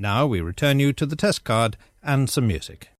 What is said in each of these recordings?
Now we return you to the test card and some music.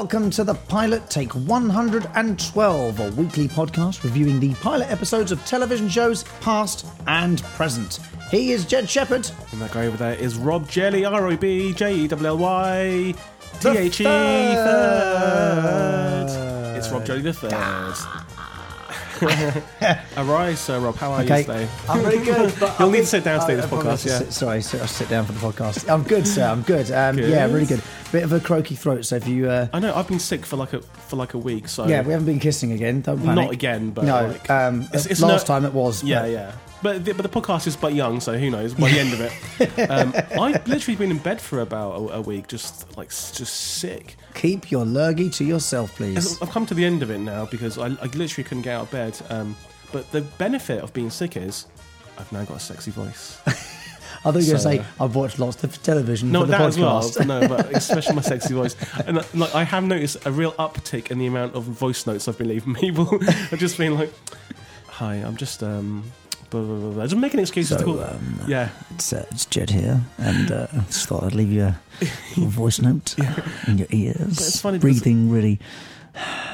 Welcome to the Pilot Take 112, a weekly podcast reviewing the pilot episodes of television shows past and present. He is Jed Shepherd. And that guy over there is Rob Jelly, R O B J E W L Y T H E third. It's Rob Jelly the third. Ah. Arise, Sir Rob. How are Okay, you today? I'm very good. But You'll I'm need to sit down to take this I'll podcast, yeah. sit- sorry, so I'll sit down for the podcast. I'm good, sir. I'm good. Um, Good. Yeah, really good. Bit of a croaky throat, so if you. Uh, I know I've been sick for like a for like a week, so yeah, we haven't been kissing again. Don't panic. not again, but no, like, um, It's- it's last no- time it was. yeah, yeah. But the, but the podcast is but young, so who knows? By the end of it, um, I've literally been in bed for about a, a week, just like just sick. Keep your lurgy to yourself, please. I've come to the end of it now because I, I literally couldn't get out of bed. Um, but the benefit of being sick is I've now got a sexy voice. I thought you were going to say I've watched lots of television No, for the that as well. podcast. No, but especially my sexy voice. And uh, like, I have noticed a real uptick in the amount of voice notes I've been leaving people. I've just been like, "Hi, I'm just um." Blah, blah, blah, blah. Just making excuses to call. um, yeah, It's, uh, it's Jed here, and uh, I just thought I'd leave you a little voice note in your ears. it's funny breathing really,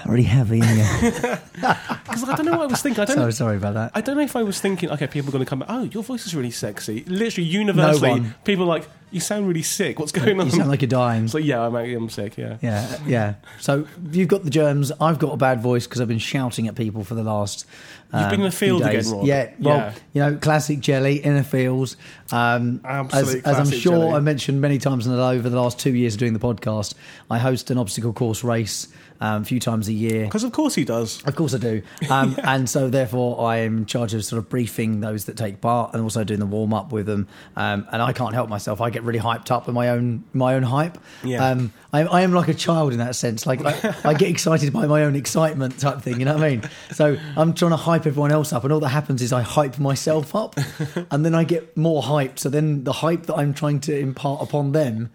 really heavy. In your... because I don't know what I was thinking. I don't. so know, sorry about that. I don't know if I was thinking, okay, people are going to come. Oh, your voice is really sexy. Literally, universally, one. people are like, you sound really sick. What's going on? You sound like you're dying. It's like, yeah, I'm, I'm sick. Yeah. Yeah, yeah. So you've got the germs. I've got a bad voice because I've been shouting at people for the last. You've been in um, the field again. Rob. Yeah, well, Yeah. you know, classic jelly in the fields. Um, as, as I'm sure jelly. I mentioned many times in the, over the last two years of doing the podcast, I host an obstacle course race um, a few times a year. Because of course he does. Of course I do. Um, And so therefore I am in charge of sort of briefing those that take part and also doing the warm up with them. Um, and I can't help myself. I get really hyped up with my own my own hype. Yeah. Um, I, I am like a child in that sense. Like I, I get excited by my own excitement type thing. You know what I mean? So I'm trying to hype everyone else up, and all that happens is I hype myself up, and then I get more hyped. So then the hype that I'm trying to impart upon them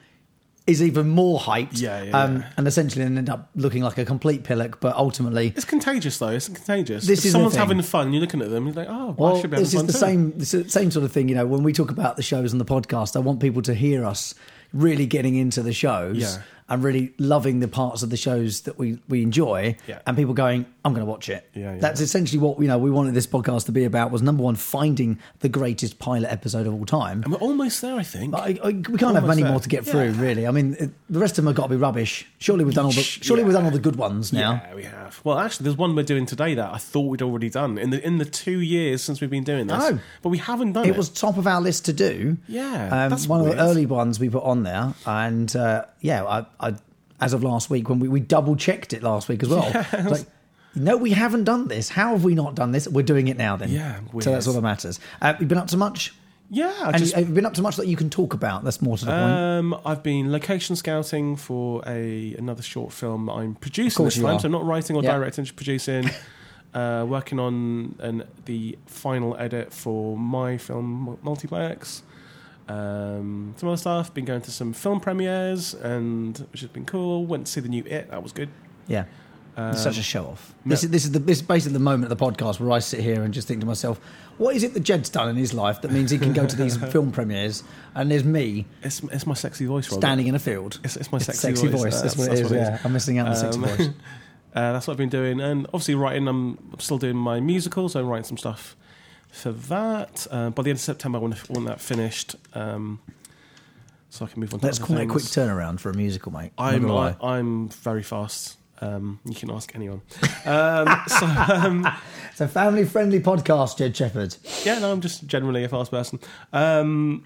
is even more hyped. Yeah, yeah, um, yeah. And essentially end up looking like a complete pillock. But ultimately, It's contagious, though. It's contagious. This if is someone's having fun, you're looking at them, you're like, oh, well, should be having this is fun the too. same this is the same sort of thing. You know, when we talk about the shows on the podcast, I want people to hear us really getting into the shows Yeah. And really loving the parts of the shows that we we enjoy, Yeah. and people going, "I'm going to watch it." Yeah, yeah. That's essentially what you know we wanted this podcast to be about. Was number one finding the greatest pilot episode of all time. And we're almost there, I think. But I, I, we can't have Almost many there. more to get through, really. I mean, it, the rest of them have got to be rubbish. Surely we've done all the surely we've done all the good ones now. Yeah, we have. Well, actually, there's one we're doing today that I thought we'd already done in the in the two years since we've been doing this. Know. but we haven't done it. It was top of our list to do. Yeah, um, that's one of the early ones we put on there, and uh, yeah, I, I, as of last week when we, we double checked it last week as well. Like, no, we haven't done this. How have we not done this? We're doing it now. Then, Yeah, So that's all that matters. Uh, you've been up to much, yeah. I and just, have you been up to much that you can talk about. That's more to the point. um, I've been location scouting for a another short film I'm producing this time, are. so not writing or Yeah. directing, just producing. Uh, working on an, the final edit for my film Multiplex. Um, some other stuff. Been going to some film premieres, and which has been cool. Went to see the new It. That was good. Yeah. Um, such a show off. This is this is the this is basically the moment of the podcast where I sit here and just think to myself, what is it that Jed's done in his life that means he can go to these film premieres and there's me It's, it's my sexy voice, Robert. standing in a field. It's, it's my It's sexy, voice. That's, what it is. yeah, I'm missing out on the sexy Um, voice. Uh, that's what I've been doing, and obviously writing. I'm still doing my musical, so I'm writing some stuff for that. Uh, by the end of September, I want, want that finished, um, so I can move on. That's quite a quick turnaround for a musical, mate. I'm. I, I'm very fast. Um, you can ask anyone. Um, so um, It's a family-friendly podcast, Jed Shepherd. yeah, no, I'm just generally a fast person. Um,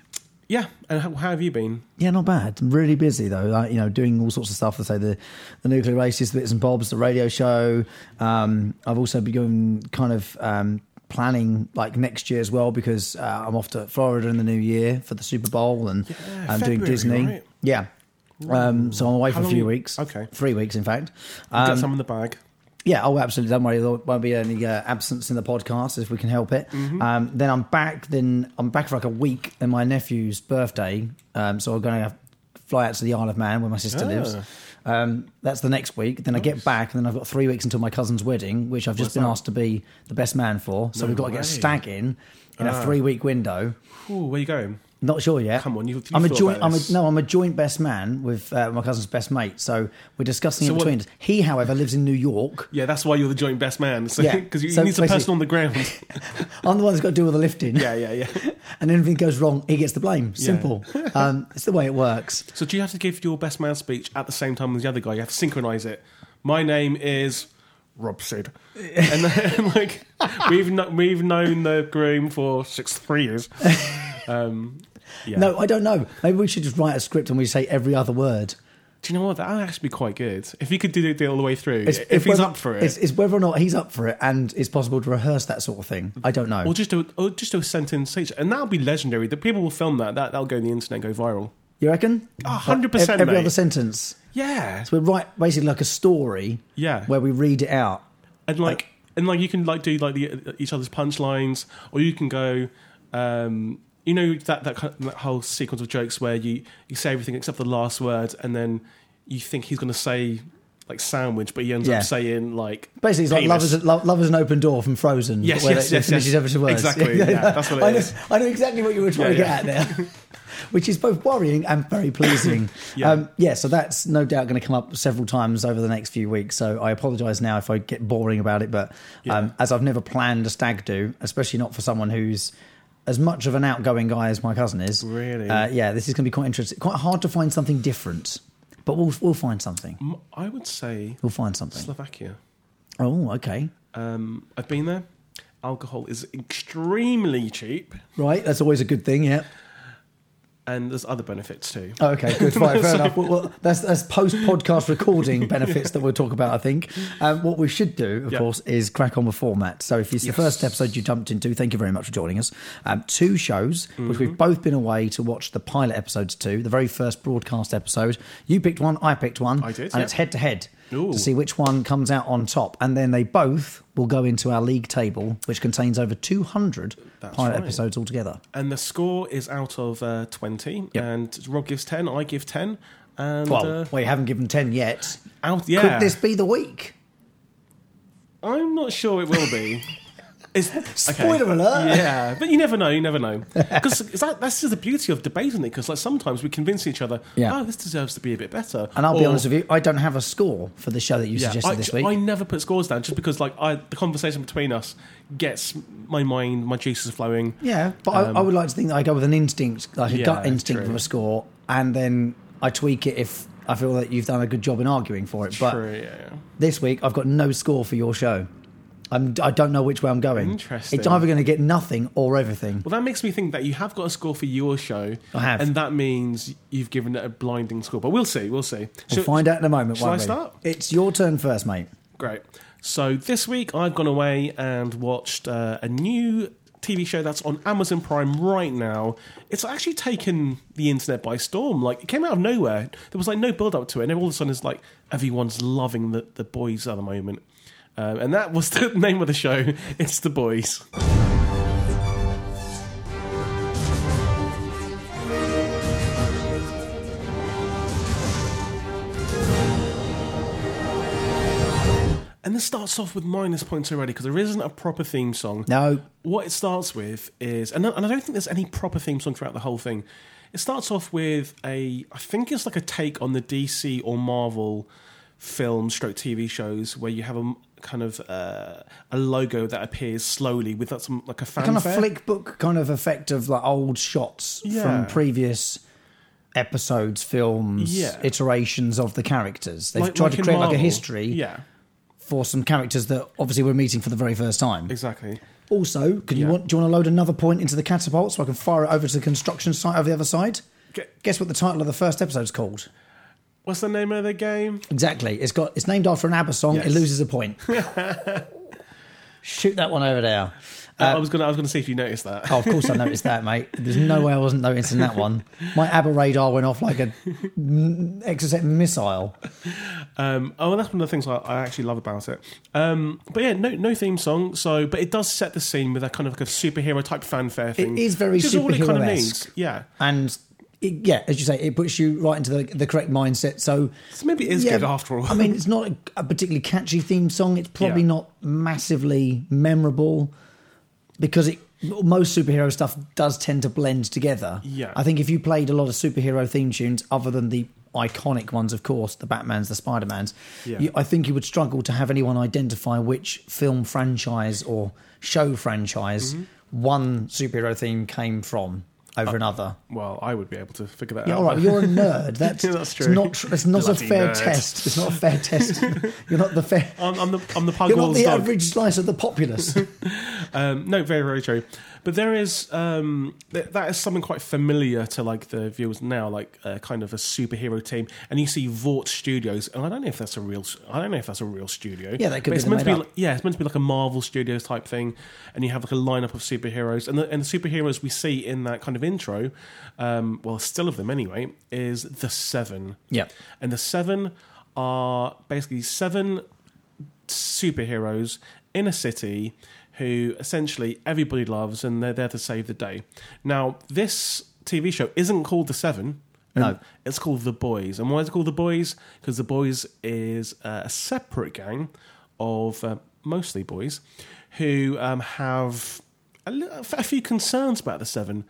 yeah, and how, how have you been? Yeah, not bad. I'm really busy though. Like, you know, doing all sorts of stuff. Let's say the the nuclear races, the bits and bobs, the radio show. Um, I've also been kind of um, planning like next year as well because uh, I'm off to Florida in the new year for the Super Bowl and I'm doing Disney. right? Yeah. Um, so I'm away How for a few you- weeks. okay. three weeks in fact. Get Um, some in the bag. Yeah, oh, absolutely. Don't worry. There won't be any uh, absence in the podcast if we can help it. Mm-hmm. Um, then I'm back. Then I'm back for like a week. Then my nephew's birthday. Um, so I'm going to fly out to the Isle of Man where my sister Ah. lives. Um, that's the next week. Then I get back, and then I've got three weeks until my cousin's wedding, which I've just What's been that? asked to be the best man for. So No we've got to get a stag in in Ah. a three week window. Ooh, where you going? Not sure yet. Come on, you- you I'm a joint. I'm a, no, I'm a joint best man with uh, my cousin's best mate. So we're discussing So it what- between us. He, however, lives in New York. Yeah, that's why you're the joint best man. So Yeah. because you, So you need some person on the ground. I'm the one that's got to do all the lifting. yeah, yeah, yeah. and anything goes wrong, he gets the blame. Simple. um, it's the way it works. So do you have to give your best man speech at the same time as the other guy? You have to synchronize it. My name is Rob Sid, and then like we've we've known the groom for six three years. Um, yeah. No, I don't know. Maybe we should just write a script and we say every other word. Do you know what? That would actually be quite good if he could do it all the way through. It's- if it's he's whether- up for it, It's, it's whether or not he's up for it and it's possible to rehearse that sort of thing. I don't know. or just do or just do a sentence each, and that'll be legendary. The people will film that. That that'll go on the internet, and go viral. you reckon? A hundred percent, Every mate. other sentence. Yeah, So we write basically like a story yeah. where we read it out. and like and like you can like do like the each other's punchlines or you can go um you know that that, kind of, that whole sequence of jokes where you you say everything except the last word and then you think he's going to say like sandwich but he ends Yeah. up saying like Basically, it's like love penis. is, love, love is an open door from Frozen. Yes, where yes, they, yes, they yes. words. Exactly, yeah, that's what it I know, is. I know exactly what you were trying to get at there. Which is both worrying and very pleasing. Yeah. Um, yeah, so that's no doubt going to come up several times over the next few weeks. So I apologise now if I get boring about it, but um, as I've never planned a stag do, especially not for someone who's as much of an outgoing guy as my cousin is. Really? Uh, yeah, this is going to be quite interesting. Quite hard to find something different, but we'll we'll find something. I would say We'll find something. Slovakia. Oh, okay. Um, I've been there. Alcohol is extremely cheap, Right, that's always a good thing. Yeah. And there's other benefits too. Oh, okay, good, fine, fair enough. Well, well, that's that's post podcast recording benefits that we'll talk about. I think. Um, what we should do, of Yep. course, is crack on with format. So, if it's the first episode you jumped into, thank you very much for joining us. Um, two shows, which Mm-hmm. we've both been away to watch the pilot episodes to. The very first broadcast episode. You picked one, I picked one, I did, and yeah. it's head to head Ooh. to see which one comes out on top. And then they both will go into our league table, which contains over two hundred That's pilot right. episodes altogether. And the score is out of uh, 20. Yep. And Rob gives 10, I give 10. And Well, uh, you haven't given ten yet. out, yeah. Could this be the week? I'm not sure it will be. It's, Spoiler alert. Yeah, but you never know. You never know. Because that, that's just the beauty of debating it. Because like sometimes we convince each other, Yeah. oh, this deserves to be a bit better. And I'll be Or- honest with you, I don't have a score for the show that you suggested I, this week. I never put scores down just because like I, the conversation between us gets my mind, my juices flowing. yeah, but I, I would like to think that I go with an instinct, like a Um, Yeah, gut instinct true. for a score, and then I tweak it if I feel that you've done a good job in arguing for it. But True, yeah, yeah. this week, I've got no score for your show. I'm, I don't know which way I'm going. Interesting. It's either going to get nothing or everything. Well, that makes me think that you have got a score for your show. I have. and that means you've given it a blinding score. But we'll see. We'll see. We'll Shall- find out in a moment. shall won't I we? start? It's your turn first, mate. Great. So this week I've gone away and watched uh, a new TV show that's on Amazon Prime right now. It's actually taken the internet by storm. Like it came out of nowhere. There was like no build up to it, and all of a sudden it's like everyone's loving the the boys at the moment. Um, and that was the name of the show. It's the boys. And this starts off with minus points already because there isn't a proper theme song. No, What it starts with is, and I, and I don't think there's any proper theme song throughout the whole thing. It starts off with a, I think it's like a take on the DC or Marvel film stroke TV shows where you have a kind of uh, a logo that appears slowly with that some like a fanfare. kind of flick book kind of effect of like old shots Yeah. from previous episodes, films, Yeah. iterations of the characters. They've Like- tried like to create like a history Yeah, for some characters that obviously we're meeting for the very first time. exactly. Also, can you want do you want to load another point into the catapult so I can fire it over to the construction site over the other side? Guess what the title of the first episode is called? What's the name of the game? Exactly. It's got it's named after an ABBA song. It loses a point. Shoot that one over there. I was gonna I was gonna see if you noticed that. Oh, of course I noticed that, mate. There's no way I wasn't noticing that one. My ABBA radar went off like a Exocet missile. Um, oh, that's one of the things I, I actually love about it. Um, but yeah, no no theme song. So, but it does set the scene with a kind of like a superhero type fanfare thing. is very is kind of. Yeah. And it, yeah, as you say, it puts you right into the, the correct mindset. So, So maybe it is yeah, good after all. I mean, it's not a, a particularly catchy theme song. It's probably Yeah. not massively memorable because it most superhero stuff does tend to blend together. Yeah. I think if you played a lot of superhero theme tunes, other than the iconic ones, of course, the Batman's, the Spider Man's, Yeah. you, I think you would struggle to have anyone identify which film franchise or show franchise Mm-hmm. one superhero theme came from over Uh, another. well, I would be able to figure that Yeah, out. all right, you're a nerd. That's, Yeah, that's It's true. not, tr- it's not a fair nerd. test. It's not a fair test. You're not the fair. I'm, I'm the I'm the You're not the dog. average slice of the populace. Um, no, very very true. But there is um, th- that is something quite familiar to like the viewers now, like uh, kind of a superhero team. And you see Vought Studios, and I don't know if that's a real. I don't know if that's a real studio. Yeah, that could but be it's meant to be. Like, yeah, it's meant to be like a Marvel Studios type thing, and you have like a lineup of superheroes, and the, and the superheroes we see in that kind of intro, um, well, still of them anyway, is the Seven. yeah. And the seven are basically seven superheroes in a city who essentially everybody loves and they're there to save the day. Now, this TV show isn't called The Seven. No. Um, It's called The Boys. And why is it called The Boys? Because The Boys is uh, a separate gang of uh, mostly boys who um, have a, li- a few concerns about The Seven.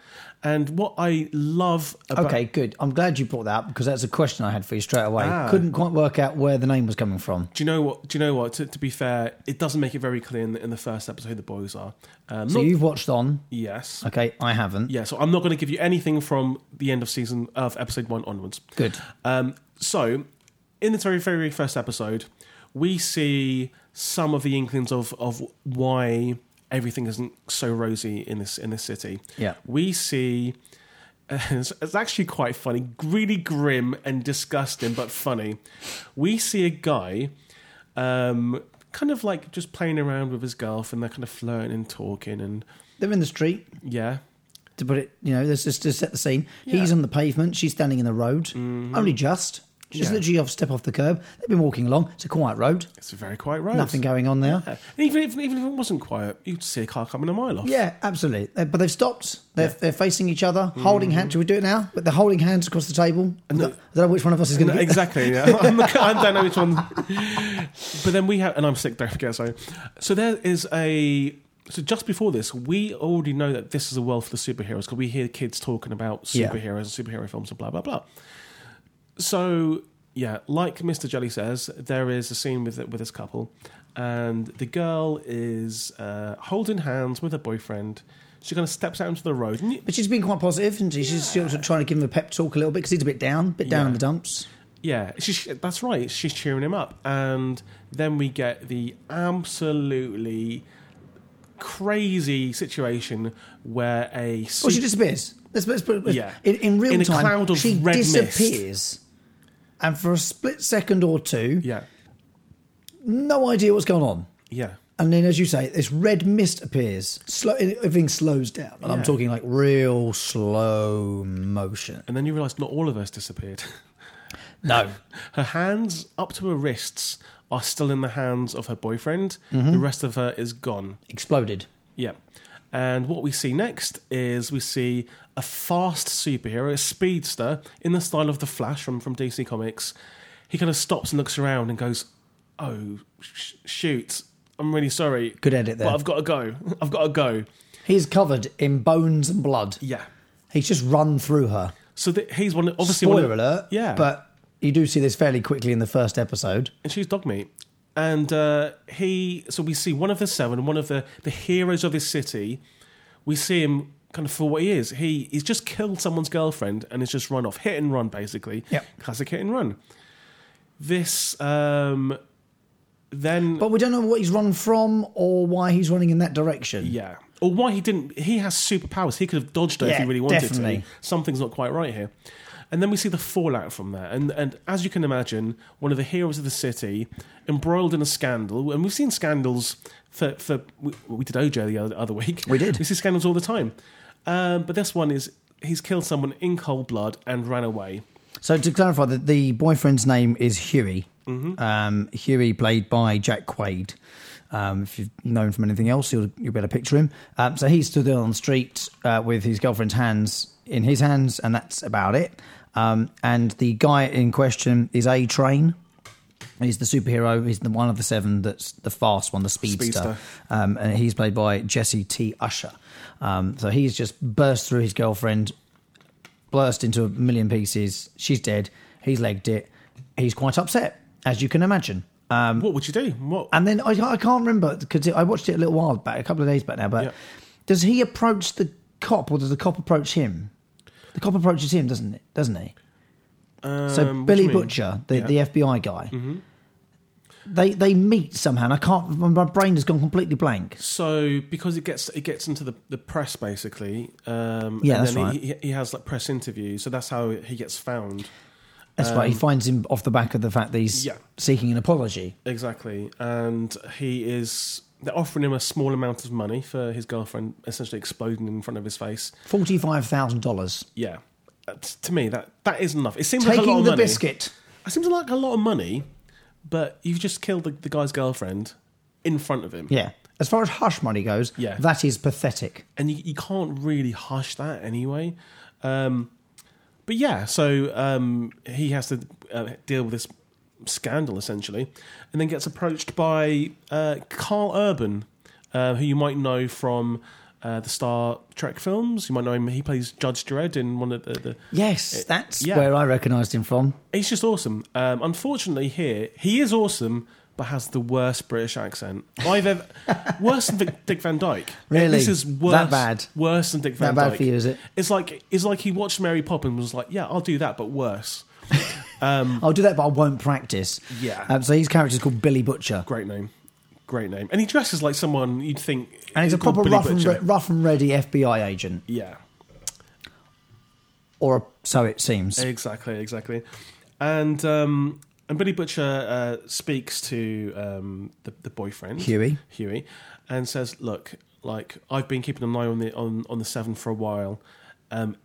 And what I love about. Okay, good. I'm glad you brought that up because that's a question I had for you straight away. Ah. Couldn't quite work out where the name was coming from. Do you know what? Do you know what? To, to be fair, it doesn't make it very clear in the, in the first episode who the boys are. Um, So not- you've watched on. yes, Okay, I haven't. yeah. So I'm not going to give you anything from the end of season of episode one onwards. Good. Um, so, in the very, very first episode, we see some of the inklings of, of why everything isn't so rosy in this in this city. Yeah. we see. It's, it's actually quite funny, really grim and disgusting, but funny. We see a guy, um, kind of like just playing around with his girlfriend. They're kind of flirting and talking, and They're in the street. yeah, To put it, you know, let's just to set the scene. Yeah. He's on the pavement. She's standing in the road. Only just. She's Yeah. literally off step off the curb. They've been walking along. It's a quiet road. it's a very quiet road. Nothing going on there. Yeah. And even if, even if it wasn't quiet, you'd see a car coming a mile off. Yeah, absolutely. But they've stopped. They're, they're facing each other, mm. holding hands. Should we do it now? But they're holding hands across the table. I don't, I don't know which one of us is going No, to get exactly. Yeah. I don't know which one. But then we have, and I'm sick. Don't forget. Sorry. So there is a. So just before this, we already know that this is a world for the superheroes because we hear kids talking about Yeah. superheroes and superhero films and blah blah blah. So yeah, like Mr. Jelly says, there is a scene with with this couple, and the girl is uh, holding hands with her boyfriend. She kind of steps out into the road. You- But she's been quite positive, and she's sort of trying to give him a pep talk a little bit because he's a bit down, a bit down Yeah. in the dumps. Yeah, she's, that's right. She's cheering him up, and then we get the absolutely crazy situation where a Well, she disappears. Let's, let's put it, Yeah. in, in real In a time. cloud of she red mist. And for a split second or two, yeah, no idea what's going on. yeah, And then, as you say, this red mist appears. Slow, everything slows down, and I'm talking like real slow motion. and then you realise not all of us disappeared. No, Her hands up to her wrists are still in the hands of her boyfriend. Mm-hmm. The rest of her is gone. exploded. Yeah. And what we see next is we see a fast superhero, a speedster, in the style of the Flash from, from DC Comics. He kind of stops and looks around and goes, Oh, sh- shoot. I'm really sorry. Good edit there. But I've got to go. I've got to go. He's covered in bones and blood. Yeah. He's just run through her. So th- he's one, obviously one Spoiler of, alert. Yeah. but you do see this fairly quickly in the first episode. and she's dog meat. And uh, he, so we see one of the seven, one of the, the heroes of his city. We see him kind of for what he is. He he's just killed someone's girlfriend and has just run off, hit and run, basically. Yep. classic hit and run. This um, then But we don't know what he's run from or why he's running in that direction. yeah, or why he didn't. He has superpowers. He could have dodged her if he really wanted definitely. to. Something's not quite right here. And then we see the fallout from that. And, and as you can imagine, one of the heroes of the city embroiled in a scandal. And we've seen scandals for, for we, we did OJ the other, other week. We did. We see scandals all the time. Um, but this one is he's killed someone in cold blood and ran away. So to clarify, the, the boyfriend's name is Huey. Mm-hmm. Um, Huey, played by Jack Quaid. Um, if you've known from anything else, you'll you'll be able to picture him. Um, so he stood there on the street uh, with his girlfriend's hands in his hands, and that's about it. Um, and the guy in question is A Train. He's the superhero. He's the one of the seven that's the fast one, the speedster. Speedster. Um, and he's played by Jesse T. Usher. Um, so he's just burst through his girlfriend, burst into a million pieces. She's dead. He's legged it. He's quite upset, as you can imagine. Um, what would you do? What? and then I, I can't remember because I watched it a little while back, a couple of days back now. But Yeah. does he approach the cop, or does the cop approach him? The cop approaches him, doesn't it? Doesn't he? Um, So Billy? Butcher, the, Yeah. the FBI guy, they they meet somehow. And I can't. My brain has gone completely blank. So because it gets it gets into the, the press basically, um, Yeah, and that's then right. he, he has like press interviews, so that's how he gets found. That's right. He finds him off the back of the fact that he's Um, Yeah. seeking an apology. Exactly, and he is they're offering him a small amount of money for his girlfriend essentially exploding in front of his face. Forty five thousand dollars. Yeah, Uh, t- to me that that is enough. It seems like a lot Taking of the money. biscuit. It seems like a lot of money, but you've just killed the, the guy's girlfriend in front of him. Yeah. As far as hush money goes, Yeah. that is pathetic. and you, you can't really hush that anyway. Um, but yeah, so um, he has to uh, deal with this scandal essentially, and then gets approached by uh, Karl Urban, uh, who you might know from uh, the Star Trek films. You might know him. He plays Judge Dredd in one of the. the Yes, that's yeah. where I recognised him from. he's just awesome. Um, unfortunately, here he is awesome. But has the worst British accent I've ever worse than Dick Van Dyke. Really? this is worse. That bad? Worse than Dick Van That Van bad Dyke. for you, is it? It's like it's like he watched Mary Poppins and was like, yeah, I'll do that, but worse. I'll do that, but I won't practice. Yeah. Um, so his character's called Billy Butcher, Great name, great name, and he dresses like someone you'd think. and he's a proper rough and, re- rough and ready FBI agent, Yeah, or so it seems. exactly, exactly, and um, and Billy Butcher uh, speaks to um, the the boyfriend Huey. Huey, and says, "Look, like I've been keeping an eye on the on on the Seven for a while. Um,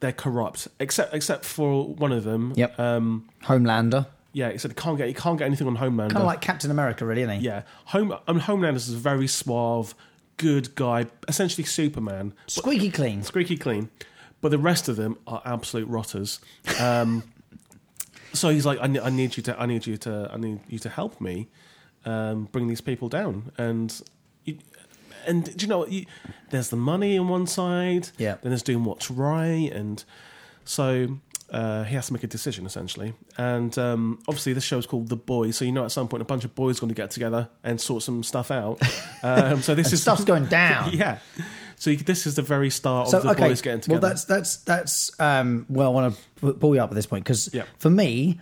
they're corrupt, except except for one of them. Yep. Um, Homelander, yeah, he said he can't get he can't get anything on Homelander. kind of like Captain America, really, isn't he? Yeah, Home I mean, Homelander is a very suave, good guy, essentially Superman, Squeaky clean. squeaky clean. But the rest of them are absolute rotters. Um, so he's like, I, I need you to, I need you to, I need you to help me um, bring these people down. And you, and do you know what? You, there's the money on one side. Yeah. Then there's doing what's right, and so. Uh, he has to make a decision essentially, and um, obviously this show is called The Boys, so you know at some point a bunch of boys are going to get together and sort some stuff out. Um, so this is Stuff's going down. yeah. So you, this is the very start So of the okay, boys getting together. well that's that's that's um, well, I want to pull you up at this point because Yeah. for me,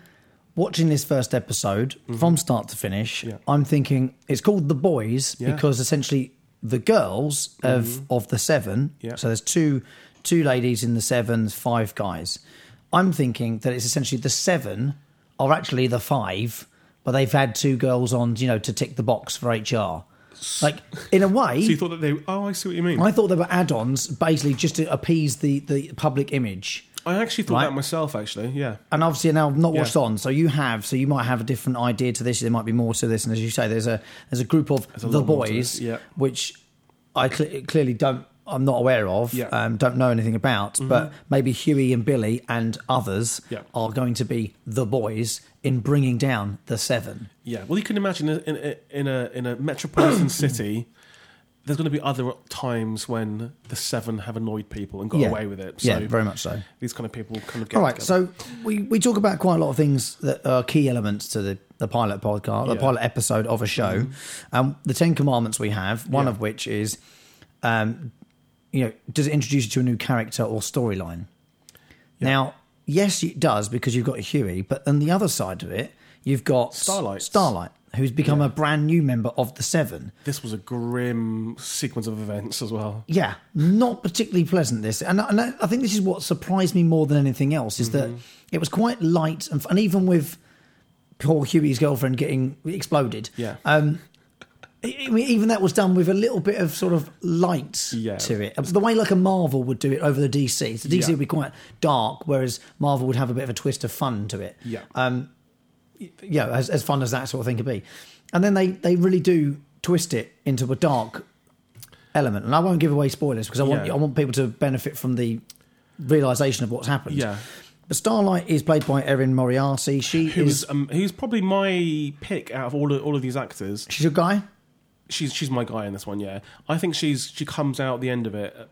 watching this first episode from start to finish, Mm-hmm. Yeah. I'm thinking it's called The Boys Yeah. Mm-hmm. because essentially the girls of mm-hmm. of the seven. Yeah. So there's two two ladies in the sevens, five guys. I'm thinking that it's essentially the seven are actually the five, but they've had two girls on, you know, to tick the box for HR. Like in a way, so you thought that they? Oh, I see what you mean. I thought they were add-ons, basically just to appease the, the public image. Actually thought Right. that myself. Actually, yeah. And obviously now I've not Yeah. watched on, so you have, so you might have a different idea to this. There might be more to this, and as you say, there's a there's a group of the lot more to boys, yeah. which I cle clearly don't, I'm not aware of, Yeah. Mm-hmm. um, don't know anything about. But maybe Huey and Billy and others Yeah. are going to be the boys in bringing down the seven. Yeah. Well, you can imagine in a, in a in a metropolitan city, there's going to be other times when the seven have annoyed people and got Yeah. away with it. So yeah, very much so. these kind of people kind of get All right, together. so we, we talk about quite a lot of things that are key elements to the, the pilot podcast, the Yeah. Mm-hmm. pilot episode of a show. Um, the Ten Commandments we have, one Yeah. of which is, um, you know, does it introduce you to a new character or storyline? Now, yes, it does because you've got Huey, but on the other side of it, you've got Starlight. Starlight, who's become a brand new member of the Seven. This was a grim sequence of events as well. Yeah, not particularly pleasant. This, and, and I I think this is what surprised me more than anything else is Mm-hmm. that it was quite light, and, and even with poor Huey's girlfriend getting exploded, Yeah. um, I I mean, even that was done with a little bit of sort of light Yeah. to it. The way like a Marvel would do it over the DC. So DC Yeah. would be quite dark, whereas Marvel would have a bit of a twist of fun to it. Yeah. Um, yeah, as, as fun as that sort of thing could be. And then they, they really do twist it into a dark element. And I won't give away spoilers because I want Yeah. I want people to benefit from the realization of what's happened. Yeah. But Starlight is played by Erin Moriarty. She Who is um, who's probably my pick out of all of, all of these actors. she's a guy. She's she's my guy in this one. Yeah, I think she's she comes out the end of it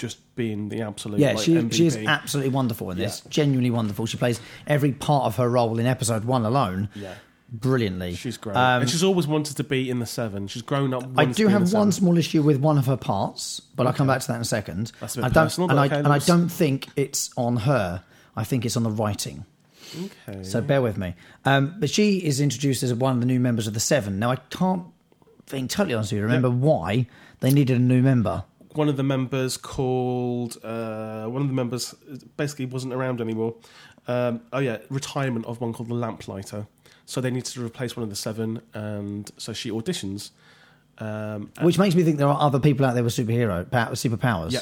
just being the absolute Yeah, like, she MVP. she is absolutely wonderful in this. Yeah. Genuinely wonderful. She plays every part of her role in episode one alone. yeah. Brilliantly. She's great, Um, and she's always wanted to be in the seven. She's grown up. I do have one seven. small issue with one of her parts, but I'll come back to that in a second. That's a bit I don't, personal, and, but I, okay, and I don't think it's on her. I think it's on the writing. Okay. So bear with me. Um, but she is introduced as one of the new members of the Seven. Now I can't, being totally honest with you, remember why they needed a new member. One of the members called uh, one of the members basically wasn't around anymore. Um, oh yeah, retirement of one called the Lamplighter. So they needed to replace one of the seven, and so she auditions. Um, Which makes me think there are other people out there with superhero pow- superpowers. yeah,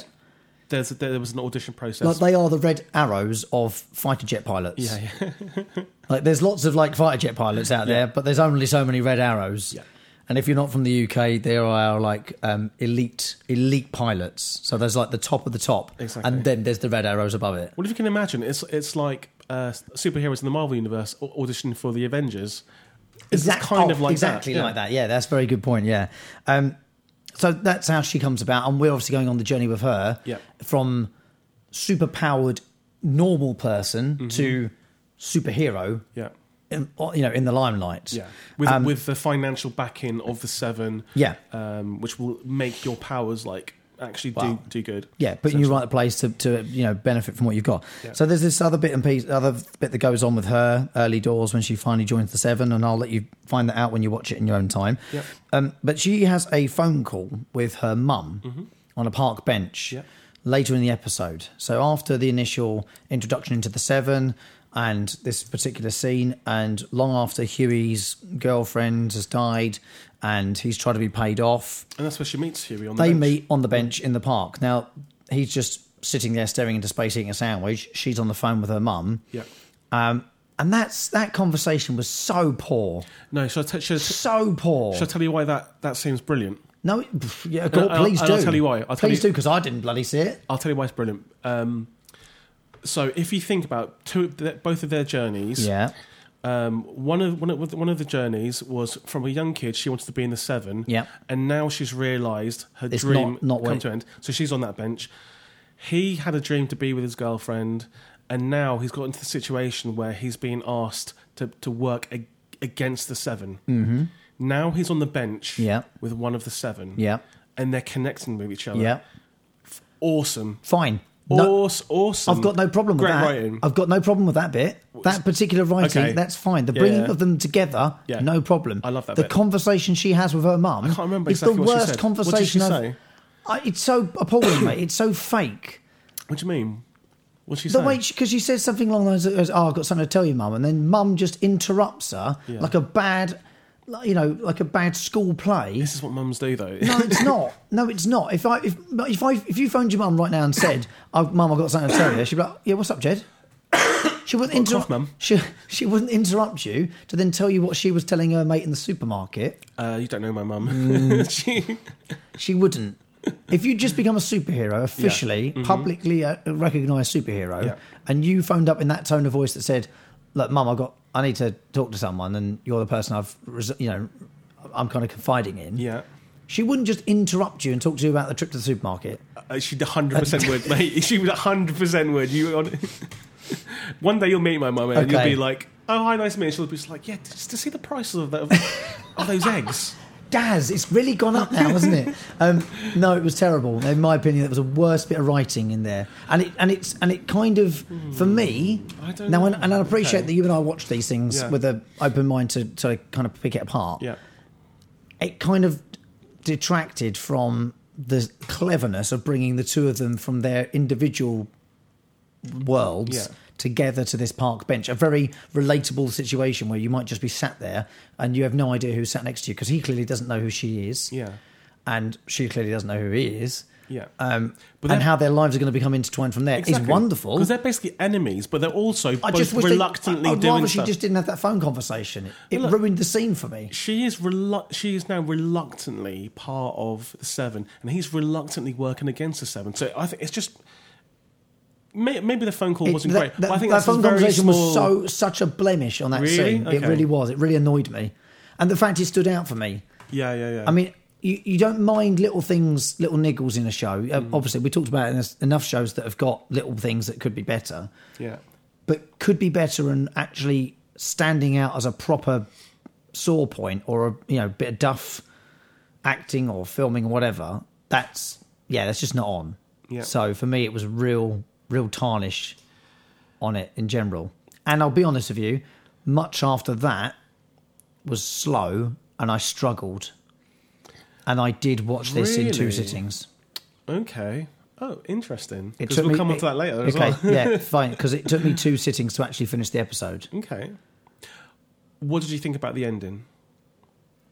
there's there was an audition process. Like they are the red arrows of fighter jet pilots. yeah, yeah. Like there's lots of like fighter jet pilots out there, but there's only so many red arrows. Yeah. And if you're not from the UK, there are like um, elite elite pilots. So there's like the top of the top, Exactly. and then there's the red arrows above it. Well, if you can imagine, it's it's like uh, superheroes in the Marvel universe au- auditioning for the Avengers. It's Exact- kind oh, of like exactly that. like that. Yeah, that's a very good point. Yeah. Um, so that's how she comes about, and we're obviously going on the journey with her Yeah. from super powered normal person Mm-hmm. to superhero. Yeah, In, you know, in the limelight. yeah. With Um, with the financial backing of the seven. Yeah. um, which will make your powers like actually Wow. do do good. Yeah, putting you in the place to, to you know benefit from what you've got. Yeah. So there's this other bit and piece, other bit that goes on with her early doors when she finally joins the Seven, and I'll let you find that out when you watch it in your own time. Yep. Um, but she has a phone call with her mum on a park bench Yep. later in the episode. So after the initial introduction into the Seven and this particular scene, and long after Huey's girlfriend has died and he's tried to be paid off, And that's where she meets Huey on the they bench. meet on the bench in the park. Now he's just sitting there staring into space eating a sandwich. She's on the phone with her mum. Yeah. Um, and that's that conversation was so poor, No, shall I, t- shall, I t- so poor. shall I tell you why that, that seems brilliant? no, yeah, go, And I'll- please and do. I'll tell you why. I'll tell please you- do because I didn't bloody see it. I'll tell you why it's brilliant. Um, so if you think about two, both of their journeys, Yeah, um, one of one of one of the journeys was from a young kid. She wanted to be in the seven, Yeah. and now she's realised her It's dream not- not come to end. So she's on that bench. He had a dream to be with his girlfriend, and now he's got into the situation where he's being asked to to work ag- against the 7 Mm-hmm. Now he's on the bench, Yeah. with one of the seven, yeah, and they're connecting with each other. yeah. awesome. Fine. No, Awes- awesome. I've got no problem with Great that. writing. I've got no problem with that bit. That particular writing, Okay. that's fine. The bringing yeah. of them together, Yeah. no problem. I love that The bit. conversation she has with her mum. I can't remember is exactly the what she worst said. conversation What did she I've- say? I, it's so appalling, mate. It's so fake. What do you mean? What's she saying? The saying? way because she says something along those lines, "Oh, I've got something to tell you, mum," and then mum just interrupts her like a bad, you know, like a bad school play. this is what mums do, though. No, it's not. No, it's not. If I if if I if you phoned your mum right now and said, oh, "Mum, I've got something to tell you," she'd be like, "Yeah, what's up, Jed?" She wouldn't Got a interrupt. Mum. She she wouldn't interrupt you to then tell you what she was telling her mate in the supermarket. Uh, you don't know my mum. Mm. She- She wouldn't. If you just become a superhero, officially, publicly uh, recognised superhero, Mm-hmm. Yeah. and you phoned up in that tone of voice that said, "Look, Mum, I got, I need to talk to someone, and you're the person I've, res- you know, I'm kind of confiding in." yeah. She wouldn't just interrupt you and talk to you about the trip to the supermarket. Uh, she 100% would, mate. She would 100% would. You One day you'll meet my mum and you'll be like, oh, hi, nice to meet you. She'll be just like, yeah, just to see the prices of, that, of those eggs. Daz, it's really gone up now, hasn't it? Um, no, it was terrible. In my opinion, it was the worst bit of writing in there, and it and it's and it kind of for me. I don't now, know. and, and I appreciate Okay. that you and I watch these things Yeah. with an open mind to to kind of pick it apart. Yeah. It kind of detracted from the cleverness of bringing the two of them from their individual worlds Yeah. Together to this park bench. A very relatable situation where you might just be sat there and you have no idea who's sat next to you because he clearly doesn't know who she is, Yeah. and she clearly doesn't know who he is. Yeah. Um, But and how their lives are going to become intertwined from there there is wonderful. Because they're basically enemies, but they're also I just wish they- reluctantly I- I'd doing rather she just didn't have that phone conversation. It, it Look- ruined the scene for me. She is relu- She is now reluctantly part of the Seven, and he's reluctantly working against the Seven. So I think it's just may- maybe the phone call It- wasn't that, great, that- but I think that phone conversation small. was so such a blemish on that Really? scene. It really was. It really annoyed me, and the fact it stood out for me. yeah, yeah, yeah. I mean, you, you don't mind little things, little niggles in a show. Uh, Mm. Obviously, we talked about enough shows that have got little things that could be better, yeah, but could be better and actually standing out as a proper sore point or a you know bit of duff acting or filming or whatever. That's yeah, that's just not on. Yeah. So for me, it was real, real tarnish on it in general. And I'll be honest with you, much after that was slow, and I struggled. And I did watch this in two sittings. okay. Oh, interesting. It Because we'll me- come on to that later as okay, well. yeah, fine. Because it took me two sittings to actually finish the episode. okay. What did you think about the ending?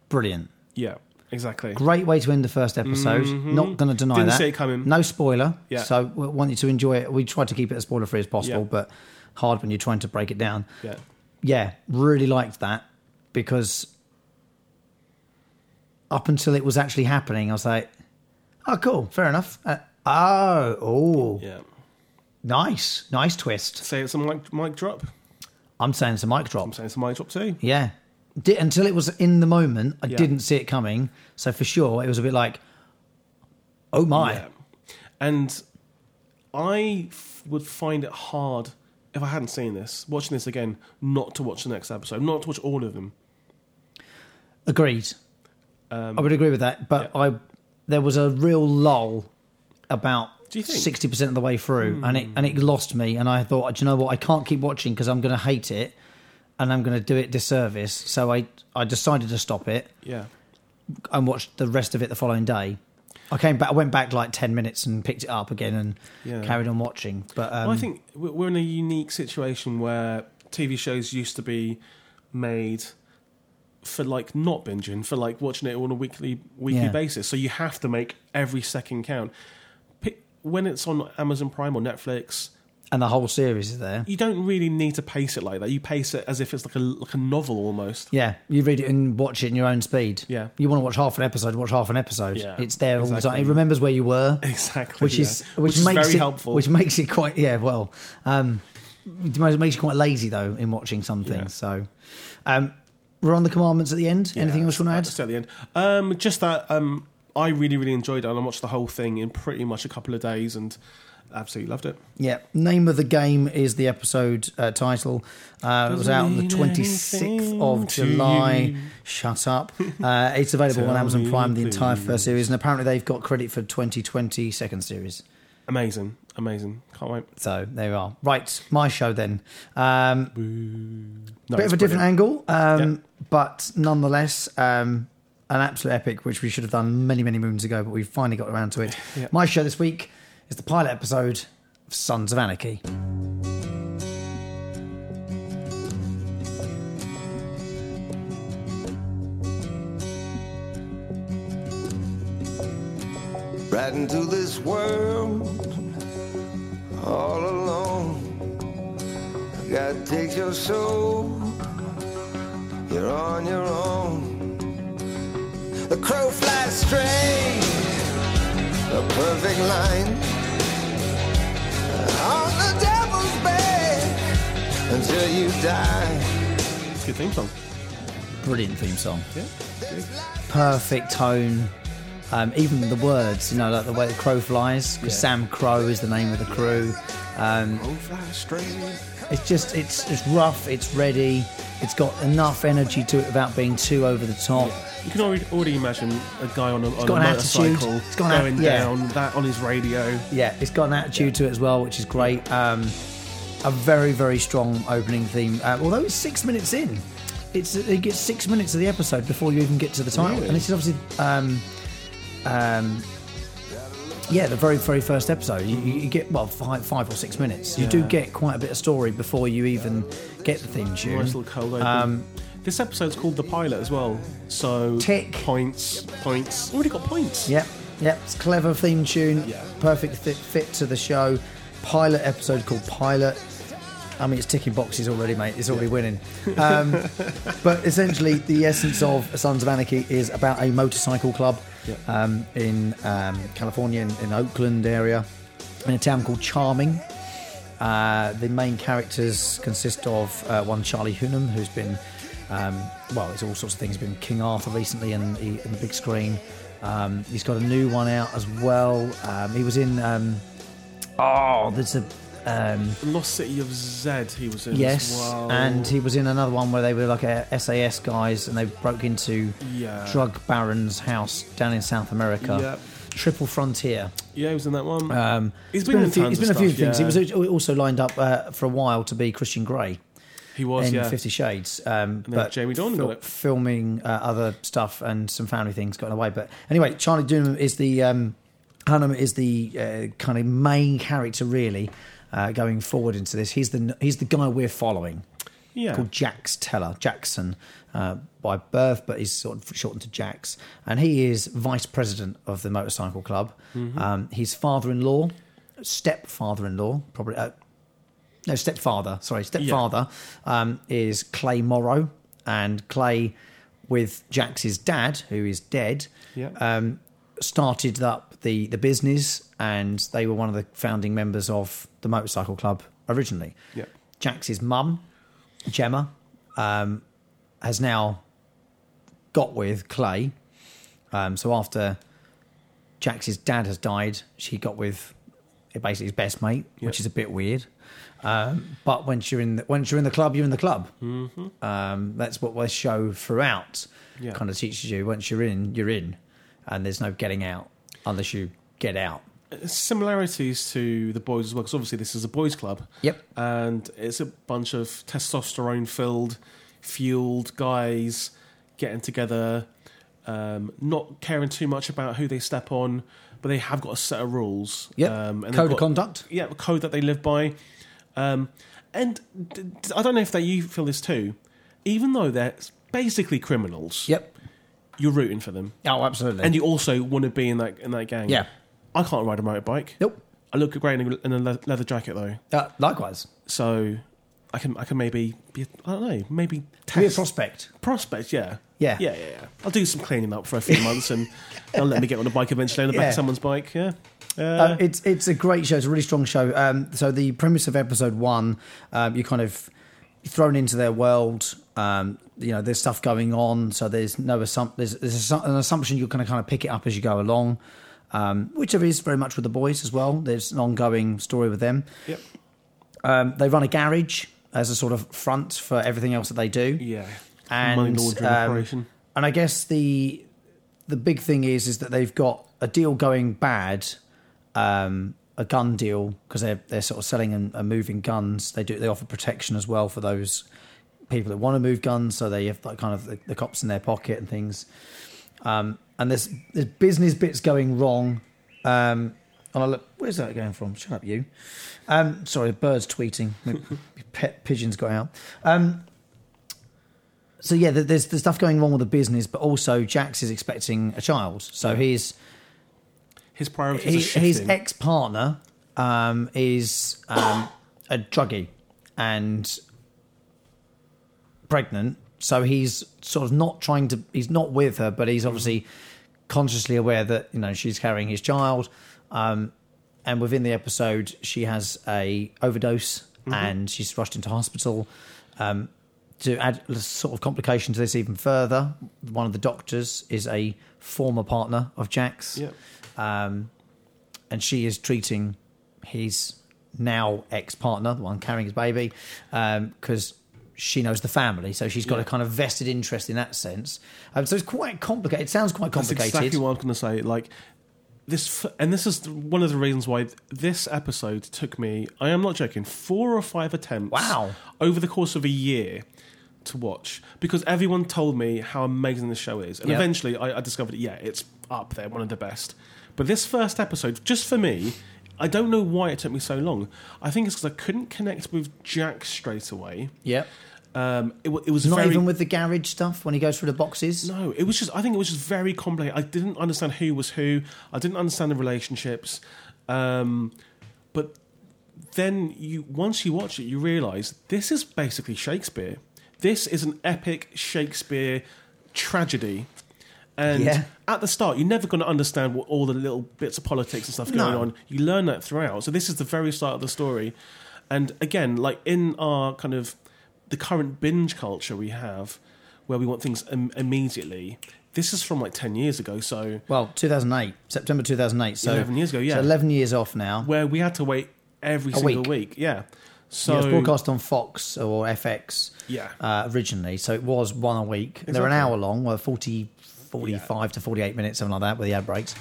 Brilliant. Yeah, exactly. Great way to end the first episode. Not going to deny Mm-hmm. Didn't that. see it coming. No spoiler. Yeah. So we want you to enjoy it. We tried to keep it as spoiler free as possible, Yeah. but hard when you're trying to break it down. Yeah, Yeah, really liked that because up until it was actually happening, I was like, "Oh, cool, fair enough." Uh, oh, oh, yeah. nice, nice twist. Say it's a mic, mic drop. I'm saying it's a mic drop. I'm saying it's a mic drop too. Yeah. Di- until it was in the moment, I Yeah. didn't see it coming. So for sure, it was a bit like, "Oh my!" Yeah. And I f- would find it hard if I hadn't seen this, watching this again, not to watch the next episode, not to watch all of them. Agreed. Um, I would agree with that, but I there was a real lull about Do you think? Sixty percent of the way through, and it and it lost me. And I thought, do you know what? I can't keep watching because I'm going to hate it, and I'm going to do it disservice. So I I decided to stop it Yeah. and watched the rest of it the following day. I came back. I went back like ten minutes and picked it up again and Yeah. carried on watching. But um, well, I think we- we're in a unique situation where TV shows used to be made for like not binging, for like watching it on a weekly weekly Yeah. basis. So you have to make every second count. When it's on Amazon Prime or Netflix, and the whole series is there. you don't really need to pace it like that. You pace it as if it's like a like a novel almost. Yeah, you read it and watch it in your own speed. Yeah. you want to watch half an episode, watch half an episode. Yeah, it's there all the time. It remembers where you were. Exactly, which is yeah. which, is makes very it helpful. which makes it quite yeah well um it makes you quite lazy though in watching some things Yeah. so um we're on the commandments at the end anything else you want to add Just at the end. Um, just that um, I really, really enjoyed it, and I watched the whole thing in pretty much a couple of days, and absolutely loved it. yeah name of the game is the episode uh, title uh, it was out on the 26th of july shut up uh, it's available on amazon prime the entire first series and apparently they've got credit for 2020 second series Amazing, amazing. Can't wait. so there you are right my show then um, No, bit of a different brilliant. angle, um, Yeah. but nonetheless, um, an absolute epic, which we should have done many, many moons ago, but we finally got around to it. Yeah. My show this week is the pilot episode of Sons of Anarchy. right into this world all alone. God takes your soul, you're on your own. The crow flies straight, a perfect line. On the devil's back until you die. It's a good theme song. Brilliant theme song. Yeah. Perfect tone. Um, even the words, you know, like the way the crow flies, because Yeah. SAMCRO is the name of the crew. Um, Crow flies straight, It's just it's it's rough. It's ready. It's got enough energy to it without being too over the top. You can already, already imagine a guy on a, on a an motorcycle It's got an going at- yeah. down, that on his radio. Yeah, it's got an attitude to it as well, which is great. Um, a very very strong opening theme. Uh, although it's six minutes in, it's it gets six minutes of the episode before you even get to the title, Really? and this is obviously. Um, um, yeah, the very, very first episode, you, you get well five, five or six minutes. You do get quite a bit of story before you even get the theme tune. Nice little cold open. Um, this episode's called The Pilot as well. So Tick. points, points. Already got points. Yep, yep. It's a clever theme tune. Yeah. Perfect fit, fit to the show. Pilot episode called Pilot. I mean, it's ticking boxes already, mate. It's already winning. Um, but essentially, the essence of Sons of Anarchy is about a motorcycle club Um, in um, California, in, in Oakland area, in a town called Charming. Uh, the main characters consist of uh, one Charlie Hunnam, who's been, um, well, it's all sorts of things. He's been King Arthur recently in, in the big screen. Um, he's got a new one out as well. Um, he was in, um, oh, there's a, um, Lost City of Z, he was in yes, well. and he was in another one where they were like a SAS guys and they broke into Yeah. drug baron's house down in South America. Yeah. Triple Frontier. Yeah, he was in that one. Um, He's it's been in a few, he's been a few stuff, things. yeah. He was also lined up uh, for a while to be Christian Grey he was, in yeah. Fifty Shades, um, then but Jamie Dornan got it. filming uh, other stuff and some family things got in the way. But anyway, Charlie Dunham is the um, Hunnam is the uh, kind of main character really uh, going forward into this. He's the he's the guy we're following Yeah. called Jax Teller, Jackson uh, by birth, but he's sort of shortened to Jax. And he is vice president of the motorcycle club. Mm-hmm. Um, his father-in-law, stepfather-in-law, probably uh, no stepfather, sorry, stepfather um, is Clay Morrow, and Clay with Jax's dad, who is dead. Yeah. Um, started up the, the business and they were one of the founding members of the motorcycle club originally. Yeah. Jax's mum, Gemma, um, has now got with Clay. Um, so after Jax's dad has died, she got with basically his best mate, which is a bit weird. Um, but once you're in the, once you're in the club, you're in the club. Um, that's what this show throughout Yeah. kind of teaches you. Once you're in, you're in, and there's no getting out unless you get out. Similarities to the boys as well, because obviously this is a boys' club. Yep. and it's a bunch of testosterone filled, fueled guys getting together, um, not caring too much about who they step on, but they have got a set of rules. Yep. Um, and Code of conduct. Yeah, a code that they live by. Um, and d- d- I don't know if that you feel this too. Even though they're basically criminals, Yep. You're rooting for them, Oh, absolutely. and you also want to be in that in that gang. Yeah. I can't ride a motorbike. nope. I look great in a, in a leather jacket though, Uh, likewise, so I can I can maybe be I don't know maybe be a test prospect. prospect. Yeah, Yeah. yeah, yeah, yeah. I'll do some cleaning up for a few months, and they'll let me get on a bike eventually on the back Yeah. of someone's bike. Yeah, uh, Uh, it's it's a great show. It's a really strong show. Um, so the premise of episode one, um, you kind of thrown into their world. Um, you know, there's stuff going on, so there's no assump- there's, there's an assumption you're going to kind of pick it up as you go along, um, which there is very much with the boys as well. There's an ongoing story with them. yep. Um, they run a garage as a sort of front for everything else that they do. Yeah, and um. And I guess the the big thing is is that they've got a deal going bad, um, a gun deal because they're they're sort of selling and, and moving guns. They do they offer protection as well for those people that want to move guns, so they have like kind of the, the cops in their pocket and things. Um, and there's there's business bits going wrong. Um, and I look, where's that going from? Shut up, you. Um, sorry, birds tweeting. Pet pigeons got out. Um, so yeah, there's there's stuff going wrong with the business, but also Jax is expecting a child. So his His priorities he, his ex partner um, is um, a druggie and pregnant. So he's sort of not trying to. He's not with her, but he's obviously consciously aware that you know she's carrying his child. Um, and within the episode, she has a overdose and she's rushed into hospital. Um, to add a sort of complication to this even further, one of the doctors is a former partner of Jax's Yep. um, and she is treating his now ex partner, the one carrying his baby, because she knows the family, so she's got Yeah. a kind of vested interest in that sense. Um, so it's quite complicated. It sounds quite complicated. That's exactly what I was going to say. Like this, and this is one of the reasons why this episode took me. I am not joking. Four or five attempts. Wow. Over the course of a year to watch because everyone told me how amazing the show is, and Yeah. eventually I, I discovered, yeah, it's up there, one of the best. But this first episode, just for me. I don't know why it took me so long. I think it's because I couldn't connect with Jax straight away. Yep. Um, it, it was Not very even with the garage stuff when he goes through the boxes. no, it was just. I think it was just very complicated. I didn't understand who was who. I didn't understand the relationships. Um, but then you, once you watch it, you realise this is basically Shakespeare. This is an epic Shakespeare tragedy. And Yeah. at the start, you're never going to understand what all the little bits of politics and stuff going No. on. You learn that throughout. So this is the very start of the story. And again, like in our kind of the current binge culture we have, where we want things Im- immediately. This is from like ten years ago, so Well, 2008, September 2008. So 11 years ago, yeah. So 11 years off now. where we had to wait every A single week. week. Yeah. So yeah, it was broadcast on Fox or FX Yeah. uh, originally, so it was one a week. They're an hour long, well, 40, 45 to 48 minutes, something like that, with the ad breaks.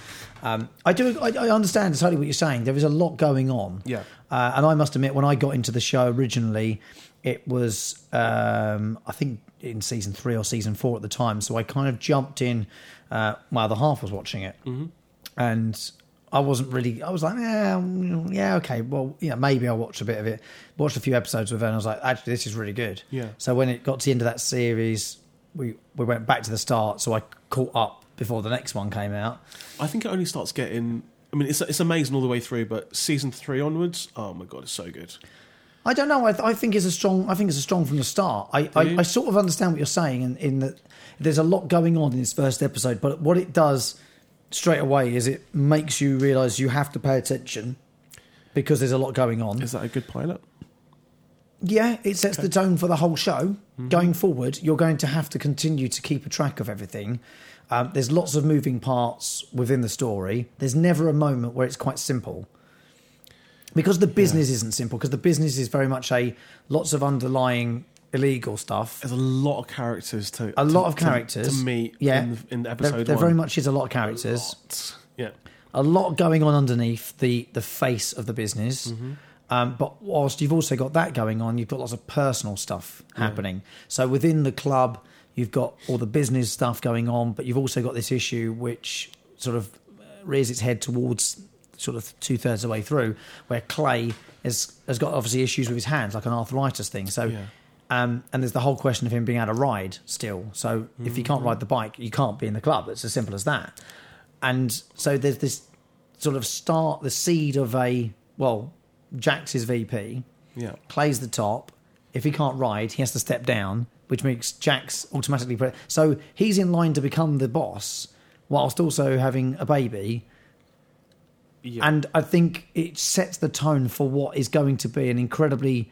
Um, I do, I, I understand totally what you're saying. There is a lot going on. Yeah. Uh, and I must admit, when I got into the show originally, it was, um, I think, in season three or season four at the time. So I kind of jumped in uh, while the half was watching it. Mm-hmm. And I wasn't really, I was like, yeah, mm, yeah, okay, well, yeah, maybe I'll watch a bit of it. Watched a few episodes with her, and I was like, actually, this is really good. Yeah. So when it got to the end of that series, we, we went back to the start. So I caught up before the next one came out. I think it only starts getting. I mean, it's it's amazing all the way through, but season three onwards, oh my god, it's so good. I don't know. I, th- I think it's a strong. I think it's a strong from the start. I, I. I sort of understand what you're saying, in, in that there's a lot going on in this first episode. But what it does straight away is it makes you realise you have to pay attention because there's a lot going on. Is that a good pilot? Yeah, it sets the tone for the whole show. Going forward, you're going to have to continue to keep a track of everything. Um, there's lots of moving parts within the story. There's never a moment where it's quite simple. Because the business isn't simple, because the business is very much a lots of underlying illegal stuff. There's a lot of characters to A to- lot of characters. to, meet. Yeah. in, in There, episode there one. very much is a lot of characters. Lots. Yeah, a lot going on underneath the the face of the business. Um, but whilst you've also got that going on, you've got lots of personal stuff happening. So within the club, you've got all the business stuff going on, but you've also got this issue which sort of rears its head towards sort of two thirds of the way through, where Clay has has got obviously issues with his hands, like an arthritis thing. So. Yeah. Um, and there's the whole question of him being able to ride still. So if you can't ride the bike, you can't be in the club. It's as simple as that. And so there's this sort of start, the seed of a, well, Jax's his VP, yeah. Clay's the top. If he can't ride, he has to step down, which makes Jax's automatically. Pre- so he's in line to become the boss whilst also having a baby. yeah. And I think it sets the tone for what is going to be an incredibly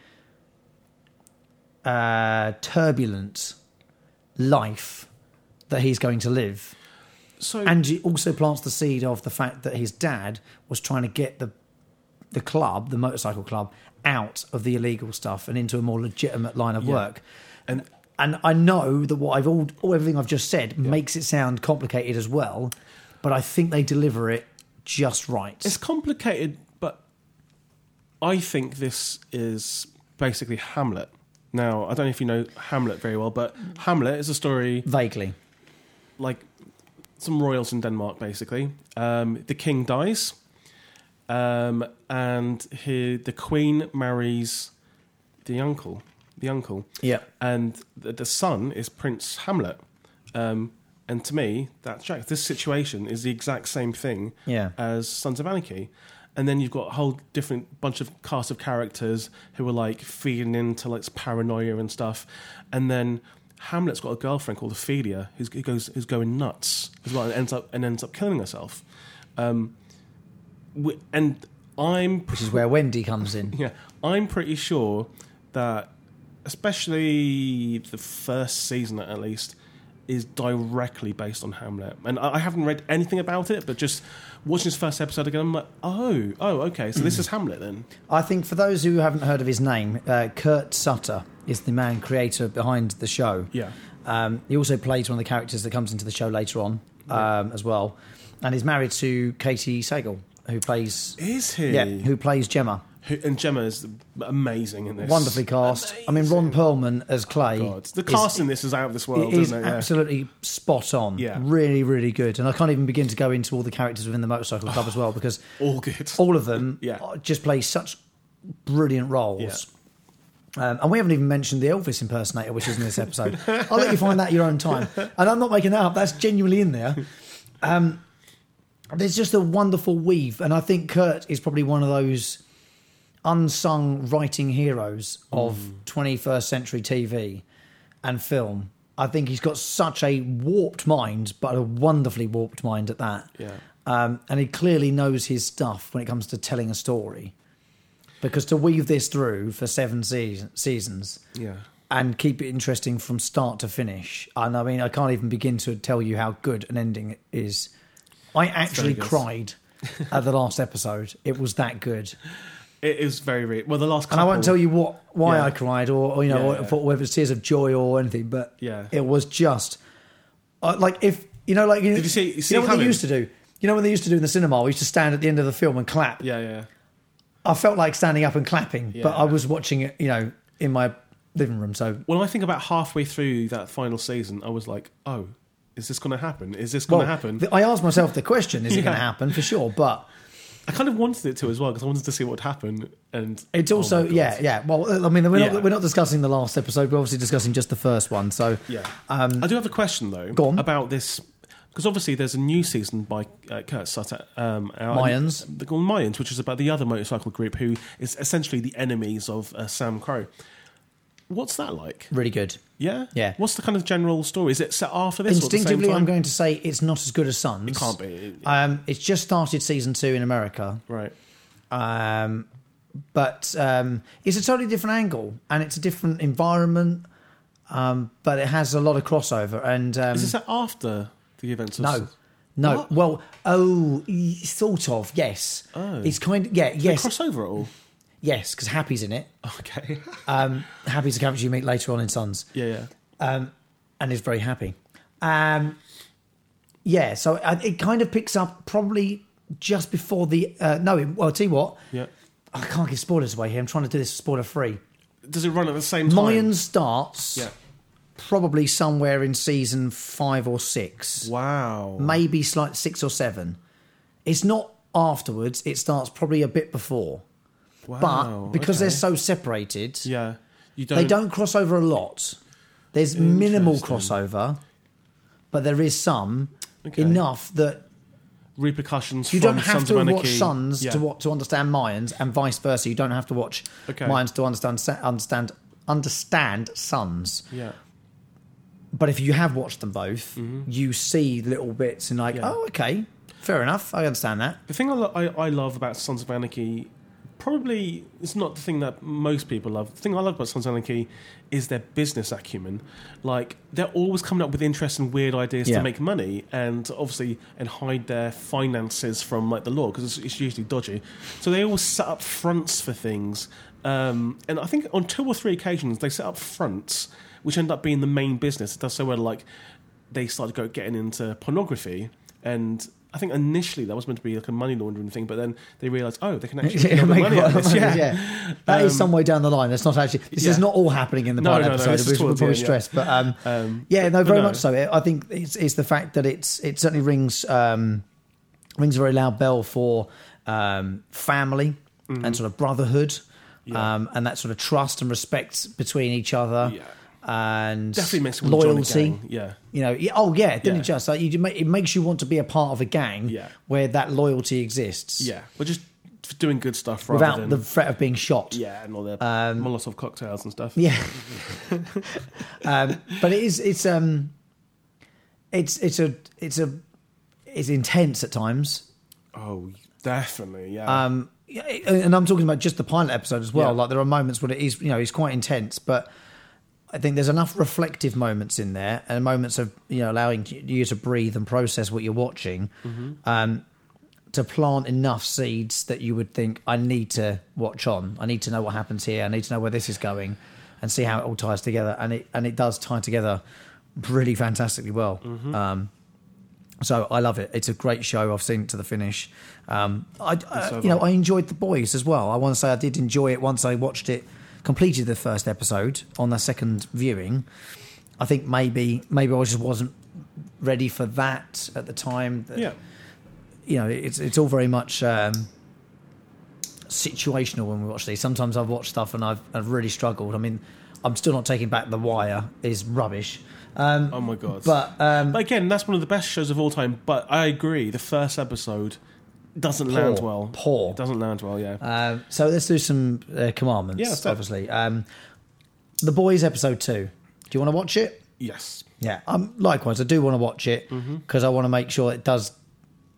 uh, turbulent life that he's going to live. so And it also plants the seed of the fact that his dad was trying to get the the club, the motorcycle club, out of the illegal stuff and into a more legitimate line of Yeah. work. and And I know that what I've all, all everything I've just said makes it sound complicated as well, but I think they deliver it just right. It's complicated, but I think this is basically Hamlet. Now, I don't know if you know Hamlet very well, but Hamlet is a story Vaguely. like some royals in Denmark, basically. Um, the king dies, um, and he, the queen marries the uncle. The uncle. Yeah. and the, the son is Prince Hamlet. Um, and to me, that's Jax. This situation is the exact same thing Yeah. as Sons of Anarchy. And then you've got a whole different bunch of cast of characters who are like feeding into like paranoia and stuff. And then Hamlet's got a girlfriend called Ophelia who's, who goes who's going nuts as well and ends up and ends up killing herself. Um, and I'm Which is where Wendy comes in. yeah, I'm pretty sure that, especially the first season at least, is directly based on Hamlet, and I I haven't read anything about it, but just watching this first episode again, I'm like, oh, oh, okay, so this is Hamlet then. I think for those who haven't heard of his name, uh, Kurt Sutter is the man creator behind the show. Yeah. Um, he also plays one of the characters that comes into the show later on um, as well, and he's married to Katey Sagal, who plays Is he? yeah, who plays Gemma. Who- and Gemma is amazing in this. Wonderfully cast. I mean, Ron Perlman as Clay. God, the is- cast in this is out of this world, It is isn't it? Yeah. absolutely spot on. Yeah. Really, really good. And I can't even begin to go into all the characters within the motorcycle club as well because All good. all of them Yeah. just play such brilliant roles. Um, and we haven't even mentioned the Elvis impersonator, which is in this episode. I'll let you find that at your own time. And I'm not making that up. That's genuinely in there. Um, there's just a wonderful weave, and I think Kurt is probably one of those unsung writing heroes of 21st century TV and film. I think he's got such a warped mind, but a wonderfully warped mind at that. Yeah. Um, and he clearly knows his stuff when it comes to telling a story. Because to weave this through for seven season, seasons Yeah. and keep it interesting from start to finish, and I mean, I can't even begin to tell you how good an ending it is. I actually cried at the last episode. It was that good. It is very, very well. The last And I won't tell you what why Yeah. I cried or, or, you know Yeah, yeah. whether it's tears of joy or anything, but Yeah. it was just uh, like if you know, like you, Did you see- you see know what they used to do. You know when they used to do in the cinema, we used to stand at the end of the film and clap. Yeah, yeah. I felt like standing up and clapping, but I was watching it, you know, in my living room. So When I think about halfway through that final season, I was like, oh, is this going to happen? Is this going to well, happen? th- I asked myself the question: Is it going to happen for sure? But I kind of wanted it to as well because I wanted to see what would happen. And it's oh also God. yeah, yeah. Well, I mean, we're Yeah. not we're not discussing the last episode. We're obviously discussing just the first one. So Yeah. Um, I do have a question though about this because obviously there's a new season by uh, Kurt Sutter, um, Mayans. Called Mayans, which is about the other motorcycle group who is essentially the enemies of uh, SAMCRO. What's that like? really good. Yeah, Yeah. What's the kind of general story? Is it set after this? or at the same Instinctively, I'm going to say it's not as good as Sons. It can't be. Um, it's just started season two in America, right. um, but um, it's a totally different angle and it's a different environment. Um, but it has a lot of crossover and um, Is this set after the events? Of no, no. What? Well, oh, sort of. Yes, Oh. it's kind of yeah, They yes, cross over at all? Yes, because Happy's in it. Okay. Um, Happy's a character you meet later on in Sons. yeah, yeah. um, and is very happy. Um, yeah, so uh, it kind of picks up probably just before the. Uh, no, it, well, I'll tell you what, Yeah. I can't give spoilers away here. I'm trying to do this spoiler free. Does it run at the same time? Mayan starts Yeah. probably somewhere in season five or six, Wow. maybe slight six or seven. It's not afterwards. It starts probably a bit before, wow. but because okay. they're so separated, yeah, you don't. they don't cross over a lot. There's minimal crossover, but there is some Okay. enough that repercussions. you don't have Sons to watch Sons Yeah. to what to understand Mayans, and vice versa. You don't have to watch Okay. Mayans to understand understand understand Sons. Yeah. But if you have watched them both, you see little bits and like, Mm-hmm. Yeah. oh, okay, fair enough. I understand that. The thing I, lo- I, I love about Sons of Anarchy, probably it's not the thing that most people love. The thing I love about Sons is their business acumen. Like they're always coming up with interesting, weird ideas Yeah. to make money, and obviously and hide their finances from like the law because it's, it's usually dodgy. So they always set up fronts for things, um, and I think on two or three occasions they set up fronts which end up being the main business. It does so well, like they started go getting into pornography and I think initially that was meant to be like a money laundering thing, but then they realised, oh, they can actually Yeah, make money out this. Yeah. yeah. That is some way down the line. That's not actually. This is not all happening in the No, pilot no, no, episode. this is which we'll towards the probably yeah. stress, but um, Um, yeah, no, very no. much so. I think it's, it's the fact that it's it certainly rings um, rings a very loud bell for um, family Mm-hmm. and sort of brotherhood, Yeah. um, and that sort of trust and respect between each other, Yeah. And Definitely makes you want join a loyalty. Yeah. You know, oh yeah, didn't Yeah. it just like you it makes you want to be a part of a gang Yeah. where that loyalty exists, Yeah. We're just doing good stuff rather without than the threat of being shot. yeah, and all the Um, Molotov cocktails and stuff. Yeah. um, but it is it's um it's it's a it's a it's intense at times. Oh, definitely. Yeah. Um yeah, and I'm talking about just the pilot episode as well. Yeah. Like there are moments when it is you know it's quite intense, but I think there's enough reflective moments in there and moments of you know allowing you to breathe and process what you're watching um, to plant enough seeds that you would think I need to watch on. I need to know what happens here. I need to know where this is going and see how it all ties together. And it and it does tie together really fantastically well. Um, so I love it. It's a great show. I've seen it to the finish. Um, I, I- so you know. I enjoyed the boys as well. I want to say I did enjoy it once I watched it, completed the first episode on the second viewing. I think maybe maybe I just wasn't ready for that at the time. Yeah. You know, it's it's all very much um, situational when we watch these. Sometimes I've watched stuff and I've, I've really struggled. I mean, I'm still not taking back The Wire is rubbish. Um, Oh my god. but um, But again, that's one of the best shows of all time. But I agree, the first episode doesn't Poor. land well. Poor. It doesn't land well. Yeah. Um, so let's do some uh, commandments. Yeah, let's do it. obviously. Um, the boys episode two. Do you want to watch it? yes. Yeah. Um, likewise, I do want to watch it Mm-hmm. because I want to make sure it does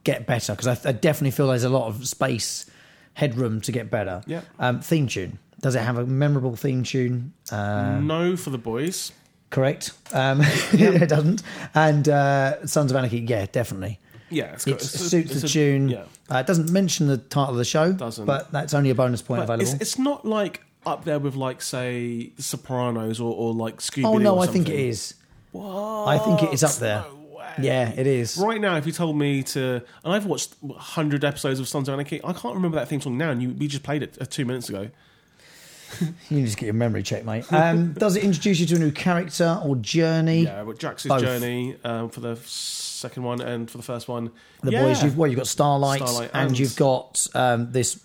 get better because I, I definitely feel there's a lot of space, headroom to get better. Yeah. Um, theme tune. Does it have a memorable theme tune? Uh, no for the boys. correct. Um, it doesn't. And uh, Sons of Anarchy. Yeah, definitely. Yeah, it's It got, it's a- suits it's the tune. Yeah. Uh, it doesn't mention the title of the show, Doesn't. but that's only a bonus point But available. it's, it's not like up there with like say The Sopranos or, or like Scooby. oh no, I think it is. I think it is up there. Yeah, it is. Right now, if you told me to, and I've watched hundred episodes of Sons of Anarchy, I can't remember that theme song now, and you, we just played it uh, two minutes ago. You just get your memory checked, mate. Um, does it introduce you to a new character or journey? Yeah, but Jax's Both. journey um, for the second one and for the first one. The yeah. boys, you've well, you've got Starlight, Starlight and, and- you've got um, this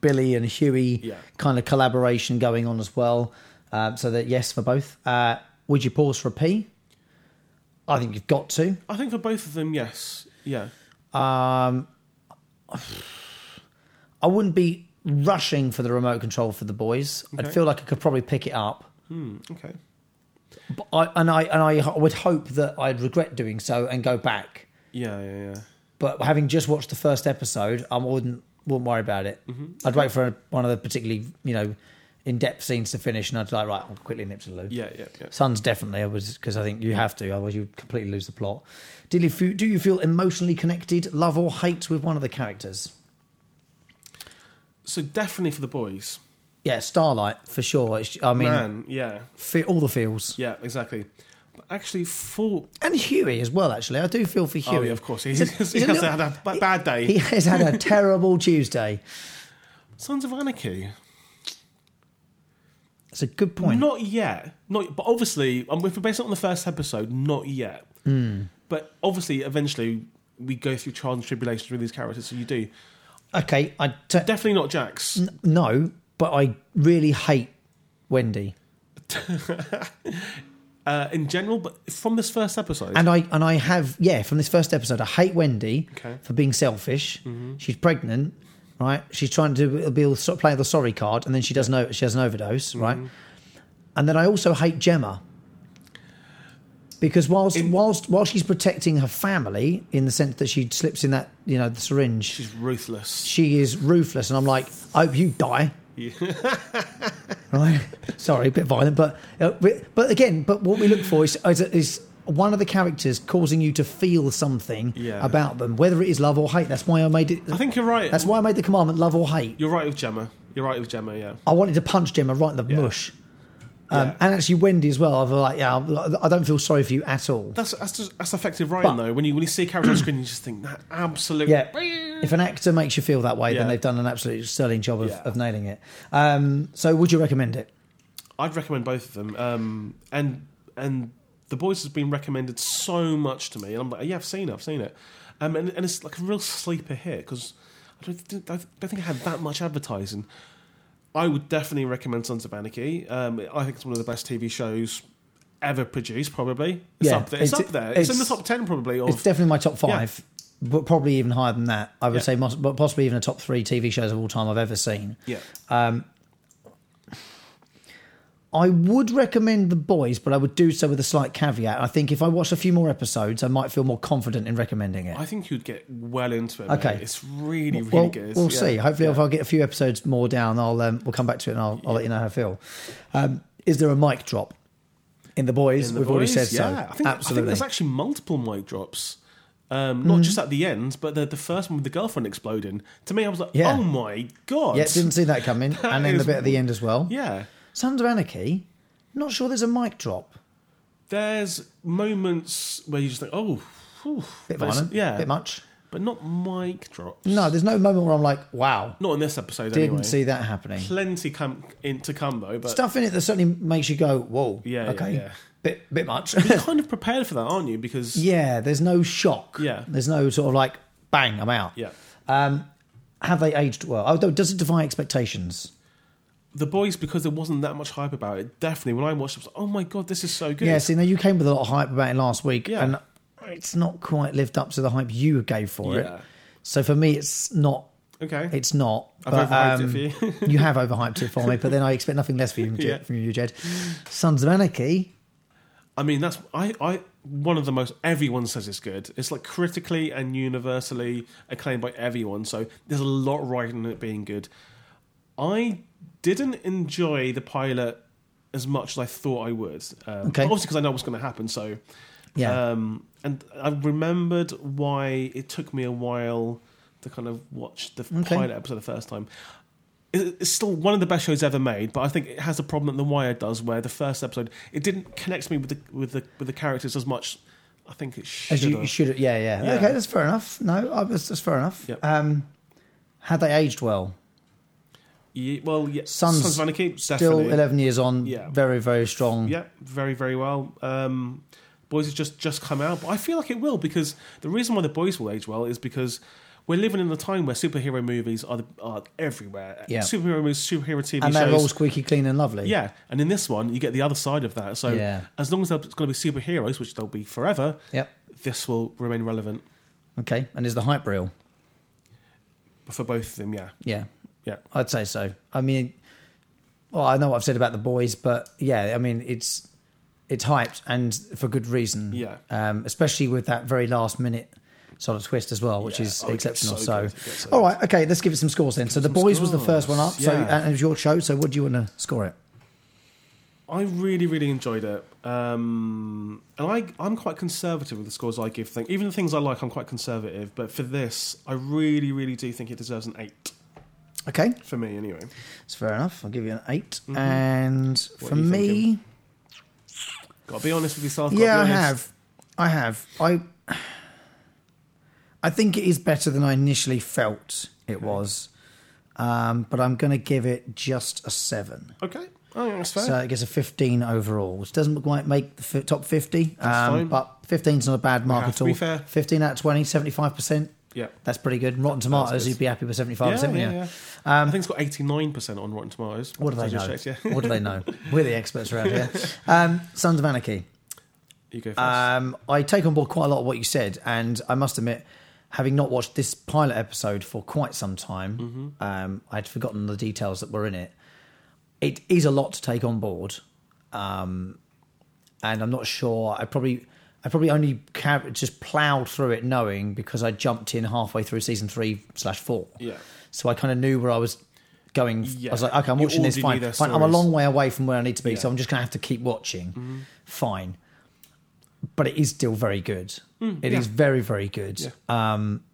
Billy and Huey Yeah. kind of collaboration going on as well. Um, so that yes for both. Uh, would you pause for a pee? I think you've got to. I think for both of them, yes, yeah, Um, I wouldn't be rushing for the remote control for the boys. I'd feel like I could probably pick it up. hmm, okay, I, and I and I would hope that I'd regret doing so and go back. yeah, yeah, yeah. But having just watched the first episode, I wouldn't wouldn't worry about it. Mm-hmm. I'd wait for one of the particularly you know in depth scenes to finish, and I'd be like, right, I'll quickly nip to the loo. Yeah, yeah, yeah. Sons definitely, I was because I think you have to, otherwise you completely lose the plot. Did you do you feel emotionally connected, love or hate with one of the characters? So definitely for the boys, Yeah, Starlight for sure. It's- I mean, man, yeah, fe- all the feels, yeah, exactly. But actually, for and Huey as well. Actually, I do feel for Huey. oh yeah, of course, he, He's a- he he's has little- had a ba- bad day. He has had a terrible Tuesday. Sons of Anarchy. That's a good point. Not yet. Not, but obviously, um, if we're based on the first episode, not yet. Hmm. But obviously, eventually, we go through trials and tribulations with these characters. So you do okay, I t- definitely not Jax. no, but I really hate Wendy. Uh, in general, but from this first episode, And I and I have yeah from this first episode I hate Wendy Okay. Mm-hmm. for being selfish. She's pregnant, right? She's trying to be playing the sorry card, and then she does no she has an overdose, Mm-hmm. right? And then I also hate Gemma because whilst In- whilst while she's protecting her family in the sense that she slips in that you know the syringe, she's ruthless. she is ruthless, and I'm like, I hope you die. Right? Sorry, a bit violent, but uh, but again, but what we look for is, is is one of the characters causing you to feel something Yeah. about them, whether it is love or hate. That's why I made it. I think you're right. that's why I made the commandment love or hate. you're right with Gemma. You're right with Gemma. Yeah. I wanted to punch Gemma right in the Yeah. mush. Um, Yeah. And actually, Wendy as well. I feel like, yeah, I don't feel sorry for you at all. That's that's just, that's effective writing But- though. When you when you see a character on screen, you just think that absolutely. Yeah. If an actor makes you feel that way, then they've done an absolutely sterling job of, Yeah. of nailing it. Um, so, would you recommend it? I'd recommend both of them. Um, and and the boys has been recommended so much to me, and I'm like, yeah, I've seen it, I've seen it. Um, and, and it's like a real sleeper hit because I don't, think- I don't think it had that much advertising. I would definitely recommend Sons of Anarchy. Um, I think it's one of the best TV shows ever produced. Probably, it's Yeah, up there. It's, it's- up there. It's, in the top ten, probably. Of, It's definitely my top five, but probably even higher than that. I would Yeah. say, mos- but possibly even a top three TV shows of all time I've ever seen. yeah, I would recommend The Boys, but I would do so with a slight caveat. I think if I watch a few more episodes, I might feel more confident in recommending it. I think you'd get well into it. Okay. mate. it's really, really well, good. we'll Yeah. see. Hopefully, Yeah. if I get a few episodes more down, I'll um, we'll come back to it and I'll, I'll let you know how I feel. Um, is there a mic drop? In the boys, in the we've already boys. said so. yeah. I think, I think there's actually multiple mic drops. Um, not just at the end, but the, the first one with the girlfriend exploding. To me, I was like, Yeah. "Oh my god!" yeah, didn't see that coming. That and then the bit at the end as well. Yeah, Sons of Anarchy. Not sure there's a mic drop. there's moments where you just think, "Oh, whew," Bit violent. yeah, Bit much. But not mic drops. No, there's no moment where I'm like, wow, not in this episode. didn't anyway. see that happening. plenty come in to come though, but Stuff in it that certainly makes you go, whoa, Yeah, yeah, okay, yeah. bit bit much. you're kind of prepared for that, aren't you? Because yeah, there's no shock. Yeah. there's no sort of like, bang, I'm out. yeah, Um, have they aged well? Oh, does it defy expectations? the boys because there wasn't that much hype about it. Definitely, when I watched it, I was like, "Oh my god, this is so good." Yeah, see, now you came with a lot of hype about it last week, Yeah. and it's not quite lived up to the hype you gave for Yeah. it. So for me, it's not. Okay. It's not. I've but, overhyped um, it for you. you have overhyped it for me, but then I expect nothing less for you, Yeah. from you, Jed. Sons of Anarchy. I mean, that's I, I one of the most everyone says it's good. It's like critically and universally acclaimed by everyone. So there's a lot right in it being good. I didn't enjoy the pilot as much as I thought I would. Um, Okay. Obviously, because I know what's going to happen. So Yeah. Um, and I remembered why it took me a while to kind of watch the Okay. pilot episode the first time. It's still one of the best shows ever made, but I think it has a problem that The Wire does, where the first episode it didn't connect me with the with the with the characters as much. I think it should. As you, you should, yeah, yeah, Yeah. Okay, that's fair enough. No, I, that's, that's fair enough. Yep. Um, had they aged well? Yeah, well, yeah, Sons, Sons of Anarchy, still definitely. eleven years on. Yeah. very, very strong. Yeah, very, very well. Um, boys has just just come out, but I feel like it will because the reason why the boys will age well is because we're living in a time where superhero movies are, the, are everywhere. Yeah. Superhero movies, superhero TV and they're shows. all squeaky clean and lovely. yeah, and in this one, you get the other side of that. So Yeah. as long as there's going to be superheroes, which they'll be forever, Yep. this will remain relevant Okay. And is the hype real? for both of them. Yeah, Yeah. yeah. I'd say so. I mean, well, I know what I've said about the boys, but yeah, I mean, it's it's hyped and for good reason. Yeah. Um, especially with that very last minute sort of twist as well, which Yeah. is Oh, exceptional. so So, good. It gets so all right, okay, let's give it some scores then. So the boys was the first one up. So Yeah. and it was your show. So what do you want to score it? I really, really enjoyed it. Um, and I, I'm quite conservative with the scores I give things. Even the things I like, I'm quite conservative. But for this, I really, really do think it deserves an eight Okay, for me, anyway. it's fair enough. I'll give you an 8 And Mm-hmm. What for me, thinking? Got to be honest with yourself. yeah, I have. I have. I I think it is better than I initially felt it was. Um, but I'm going to give it just a seven. Okay, oh, yeah, that's fair. So it gets a 15 overall, which doesn't quite make the f- top 50. That's Um, but 15 is not a bad mark at to all. be fair. 15 out of 20, 75%. Yeah, That's pretty good. Rotten Tomatoes, you'd be happy with 75%. yeah, wouldn't yeah, yeah. Um, I think it's got 89 percent on Rotten Tomatoes. What do they know? checked, yeah. what do they know? We're the experts around here. Um, Sons of Anarchy. you go first. Um, I take on board quite a lot of what you said, and I must admit, having not watched this pilot episode for quite some time, Mm-hmm. um, I'd forgotten the details that were in it. It is a lot to take on board, um, and I'm not sure. I probably, I probably only just ploughed through it, knowing because I jumped in halfway through season three slash four. Yeah. So I kind of knew where I was going. Yeah. I was like, okay, I'm You watching this. Fine, fine. I'm a long way away from where I need to be, so I'm just going to have to keep watching. Mm-hmm. Fine, but it is still very good. It is yeah. very, very good. Yeah. Um,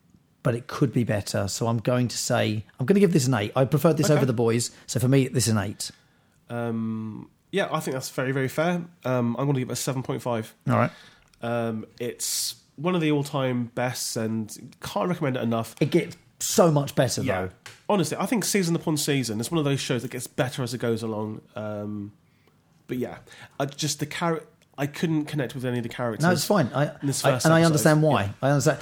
but it could be better. So I'm going to say I'm going to give this an eight. I preferred this Okay. over the boys. So for me, this is an eight. Um, yeah, I think that's very, very fair. Um, I'm going to give it a 7.5. All right. Um, it's one of the all-time bests, and can't recommend it enough. It gets so much better Yeah, though. honestly, I think season upon season, it's one of those shows that gets better as it goes along. Um, but yeah, I just the character. I couldn't connect with any of the characters. No, it's fine. I, in this I- and I understand why. Yeah. I understand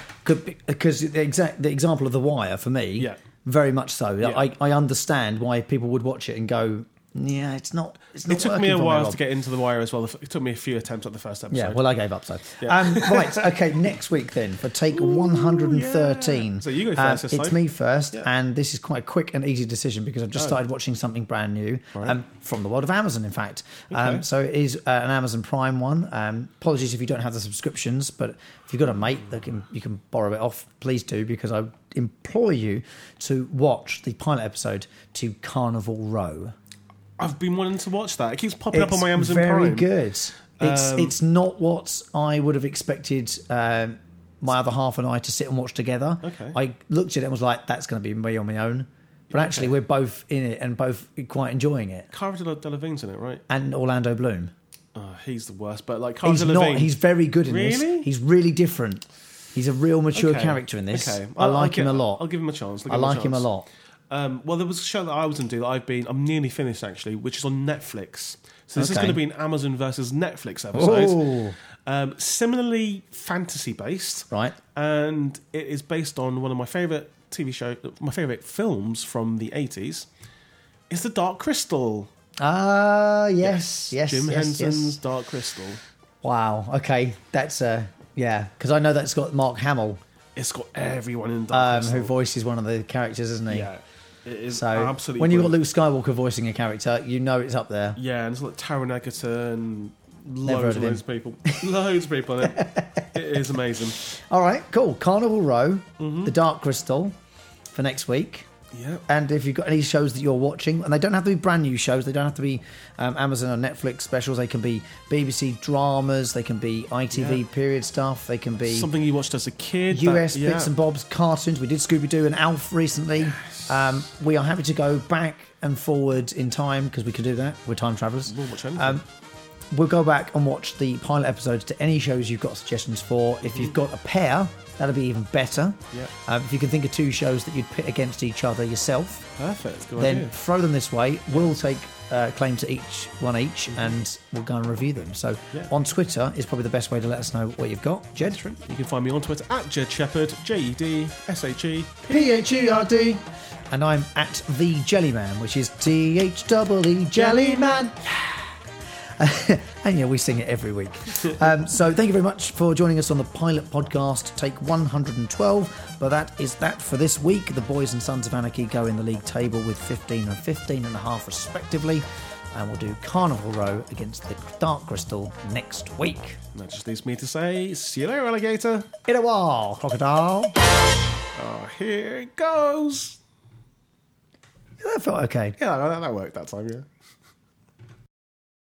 because the exact the example of the Wire for me, Yeah. very much so. Yeah. I, I understand why people would watch it and go, yeah, it's not. It's not It took me a while Rob." to get into the wire as well. It took me a few attempts at the first episode. Yeah, well, I gave up. So, Yeah. um, right, okay. Next week then for take one hundred and thirteen. yeah. So you go Um, first this it's me first, Yeah. and this is quite a quick and easy decision because I've just Oh. started watching something brand new um, from the world of Amazon. In fact, um, so it is uh, an Amazon Prime one. Um, apologies if you don't have the subscriptions, but if you've got a mate that can you can borrow it off, please do because I implore you to watch the pilot episode to Carnival Row. I've been wanting to watch that. It keeps popping up on my Amazon very Prime. good. It's Um, it's not what I would have expected. Um, my other half and I to sit and watch together. Okay. I looked at it and was like, "That's going to be me on my own." But actually, Okay. we're both in it and both quite enjoying it. Cara Dele- Delevingne's in it, right? And Orlando Bloom. Oh, he's the worst. But like Cara He's Delevingne, not. He's very good in this. He's really different. He's a real mature Okay. character in this. Okay. I I'll- like him a lot. I'll give him a chance. I'll I give like him a chance. lot. Um, well, there was a show that I was into that I've been, I'm nearly finished actually, which is on Netflix. So this is Okay. going to be an Amazon versus Netflix episode. Um, similarly fantasy based, right. and it is based on one of my favorite TV show, my favorite films from the 80s. It's The Dark Crystal. Ah, yes, yes, Jim yes, Henson's yes. Dark Crystal. Wow. Okay, that's uh, yeah, because I know that's got Mark Hamill, It's got everyone in Dark um, Crystal. who voices one of the characters, isn't he? Yeah, it is So absolutely. when you've got. Luke Skywalker voicing a character, you know it's up there. Yeah, and it's like Taron Egerton, loads of loads of people. loads of people in it. It is amazing. All right, cool. Carnival Row, Mm-hmm. The Dark Crystal, for next week. Yeah. And if you've got any shows that you're watching, and they don't have to be brand new shows, they don't have to be um, Amazon or Netflix specials. They can be BBC dramas, they can be ITV Yeah. period stuff, they can be Something you watched as a kid. US that- yeah. bits and bobs cartoons. We did Scooby Doo and Alf recently. Um, we are happy to go back and forward in time because we can do that. We're time travelers. We'll watch anything. Um, we'll go back and watch the pilot episodes to any shows you've got suggestions for. If you've got a pair, that'll be even better. Yeah. Um, if you can think of two shows that you'd pit against each other yourself, Perfect. Good then idea. throw them this way. We'll take uh, claim to each one each, and we'll go and review them. So Yeah. on Twitter is probably the best way to let us know what you've got. Jed, You can find me on Twitter at Jed Shepherd, J E D S H E. P H E R D, and I'm at the Jellyman, which is T H E Jellyman. and yeah, we sing it every week. Um, so thank you very much for joining us on the Pilot Podcast, take 112. But that is that for this week. The Boys and Sons of Anarchy go in the league table with 15 and 15 and a half respectively. And we'll do Carnival Row against the Dark Crystal next week. That just leaves me to say, see you later, alligator. In a while, crocodile. Oh, here it goes. That felt okay. Yeah, that, that worked that time, yeah.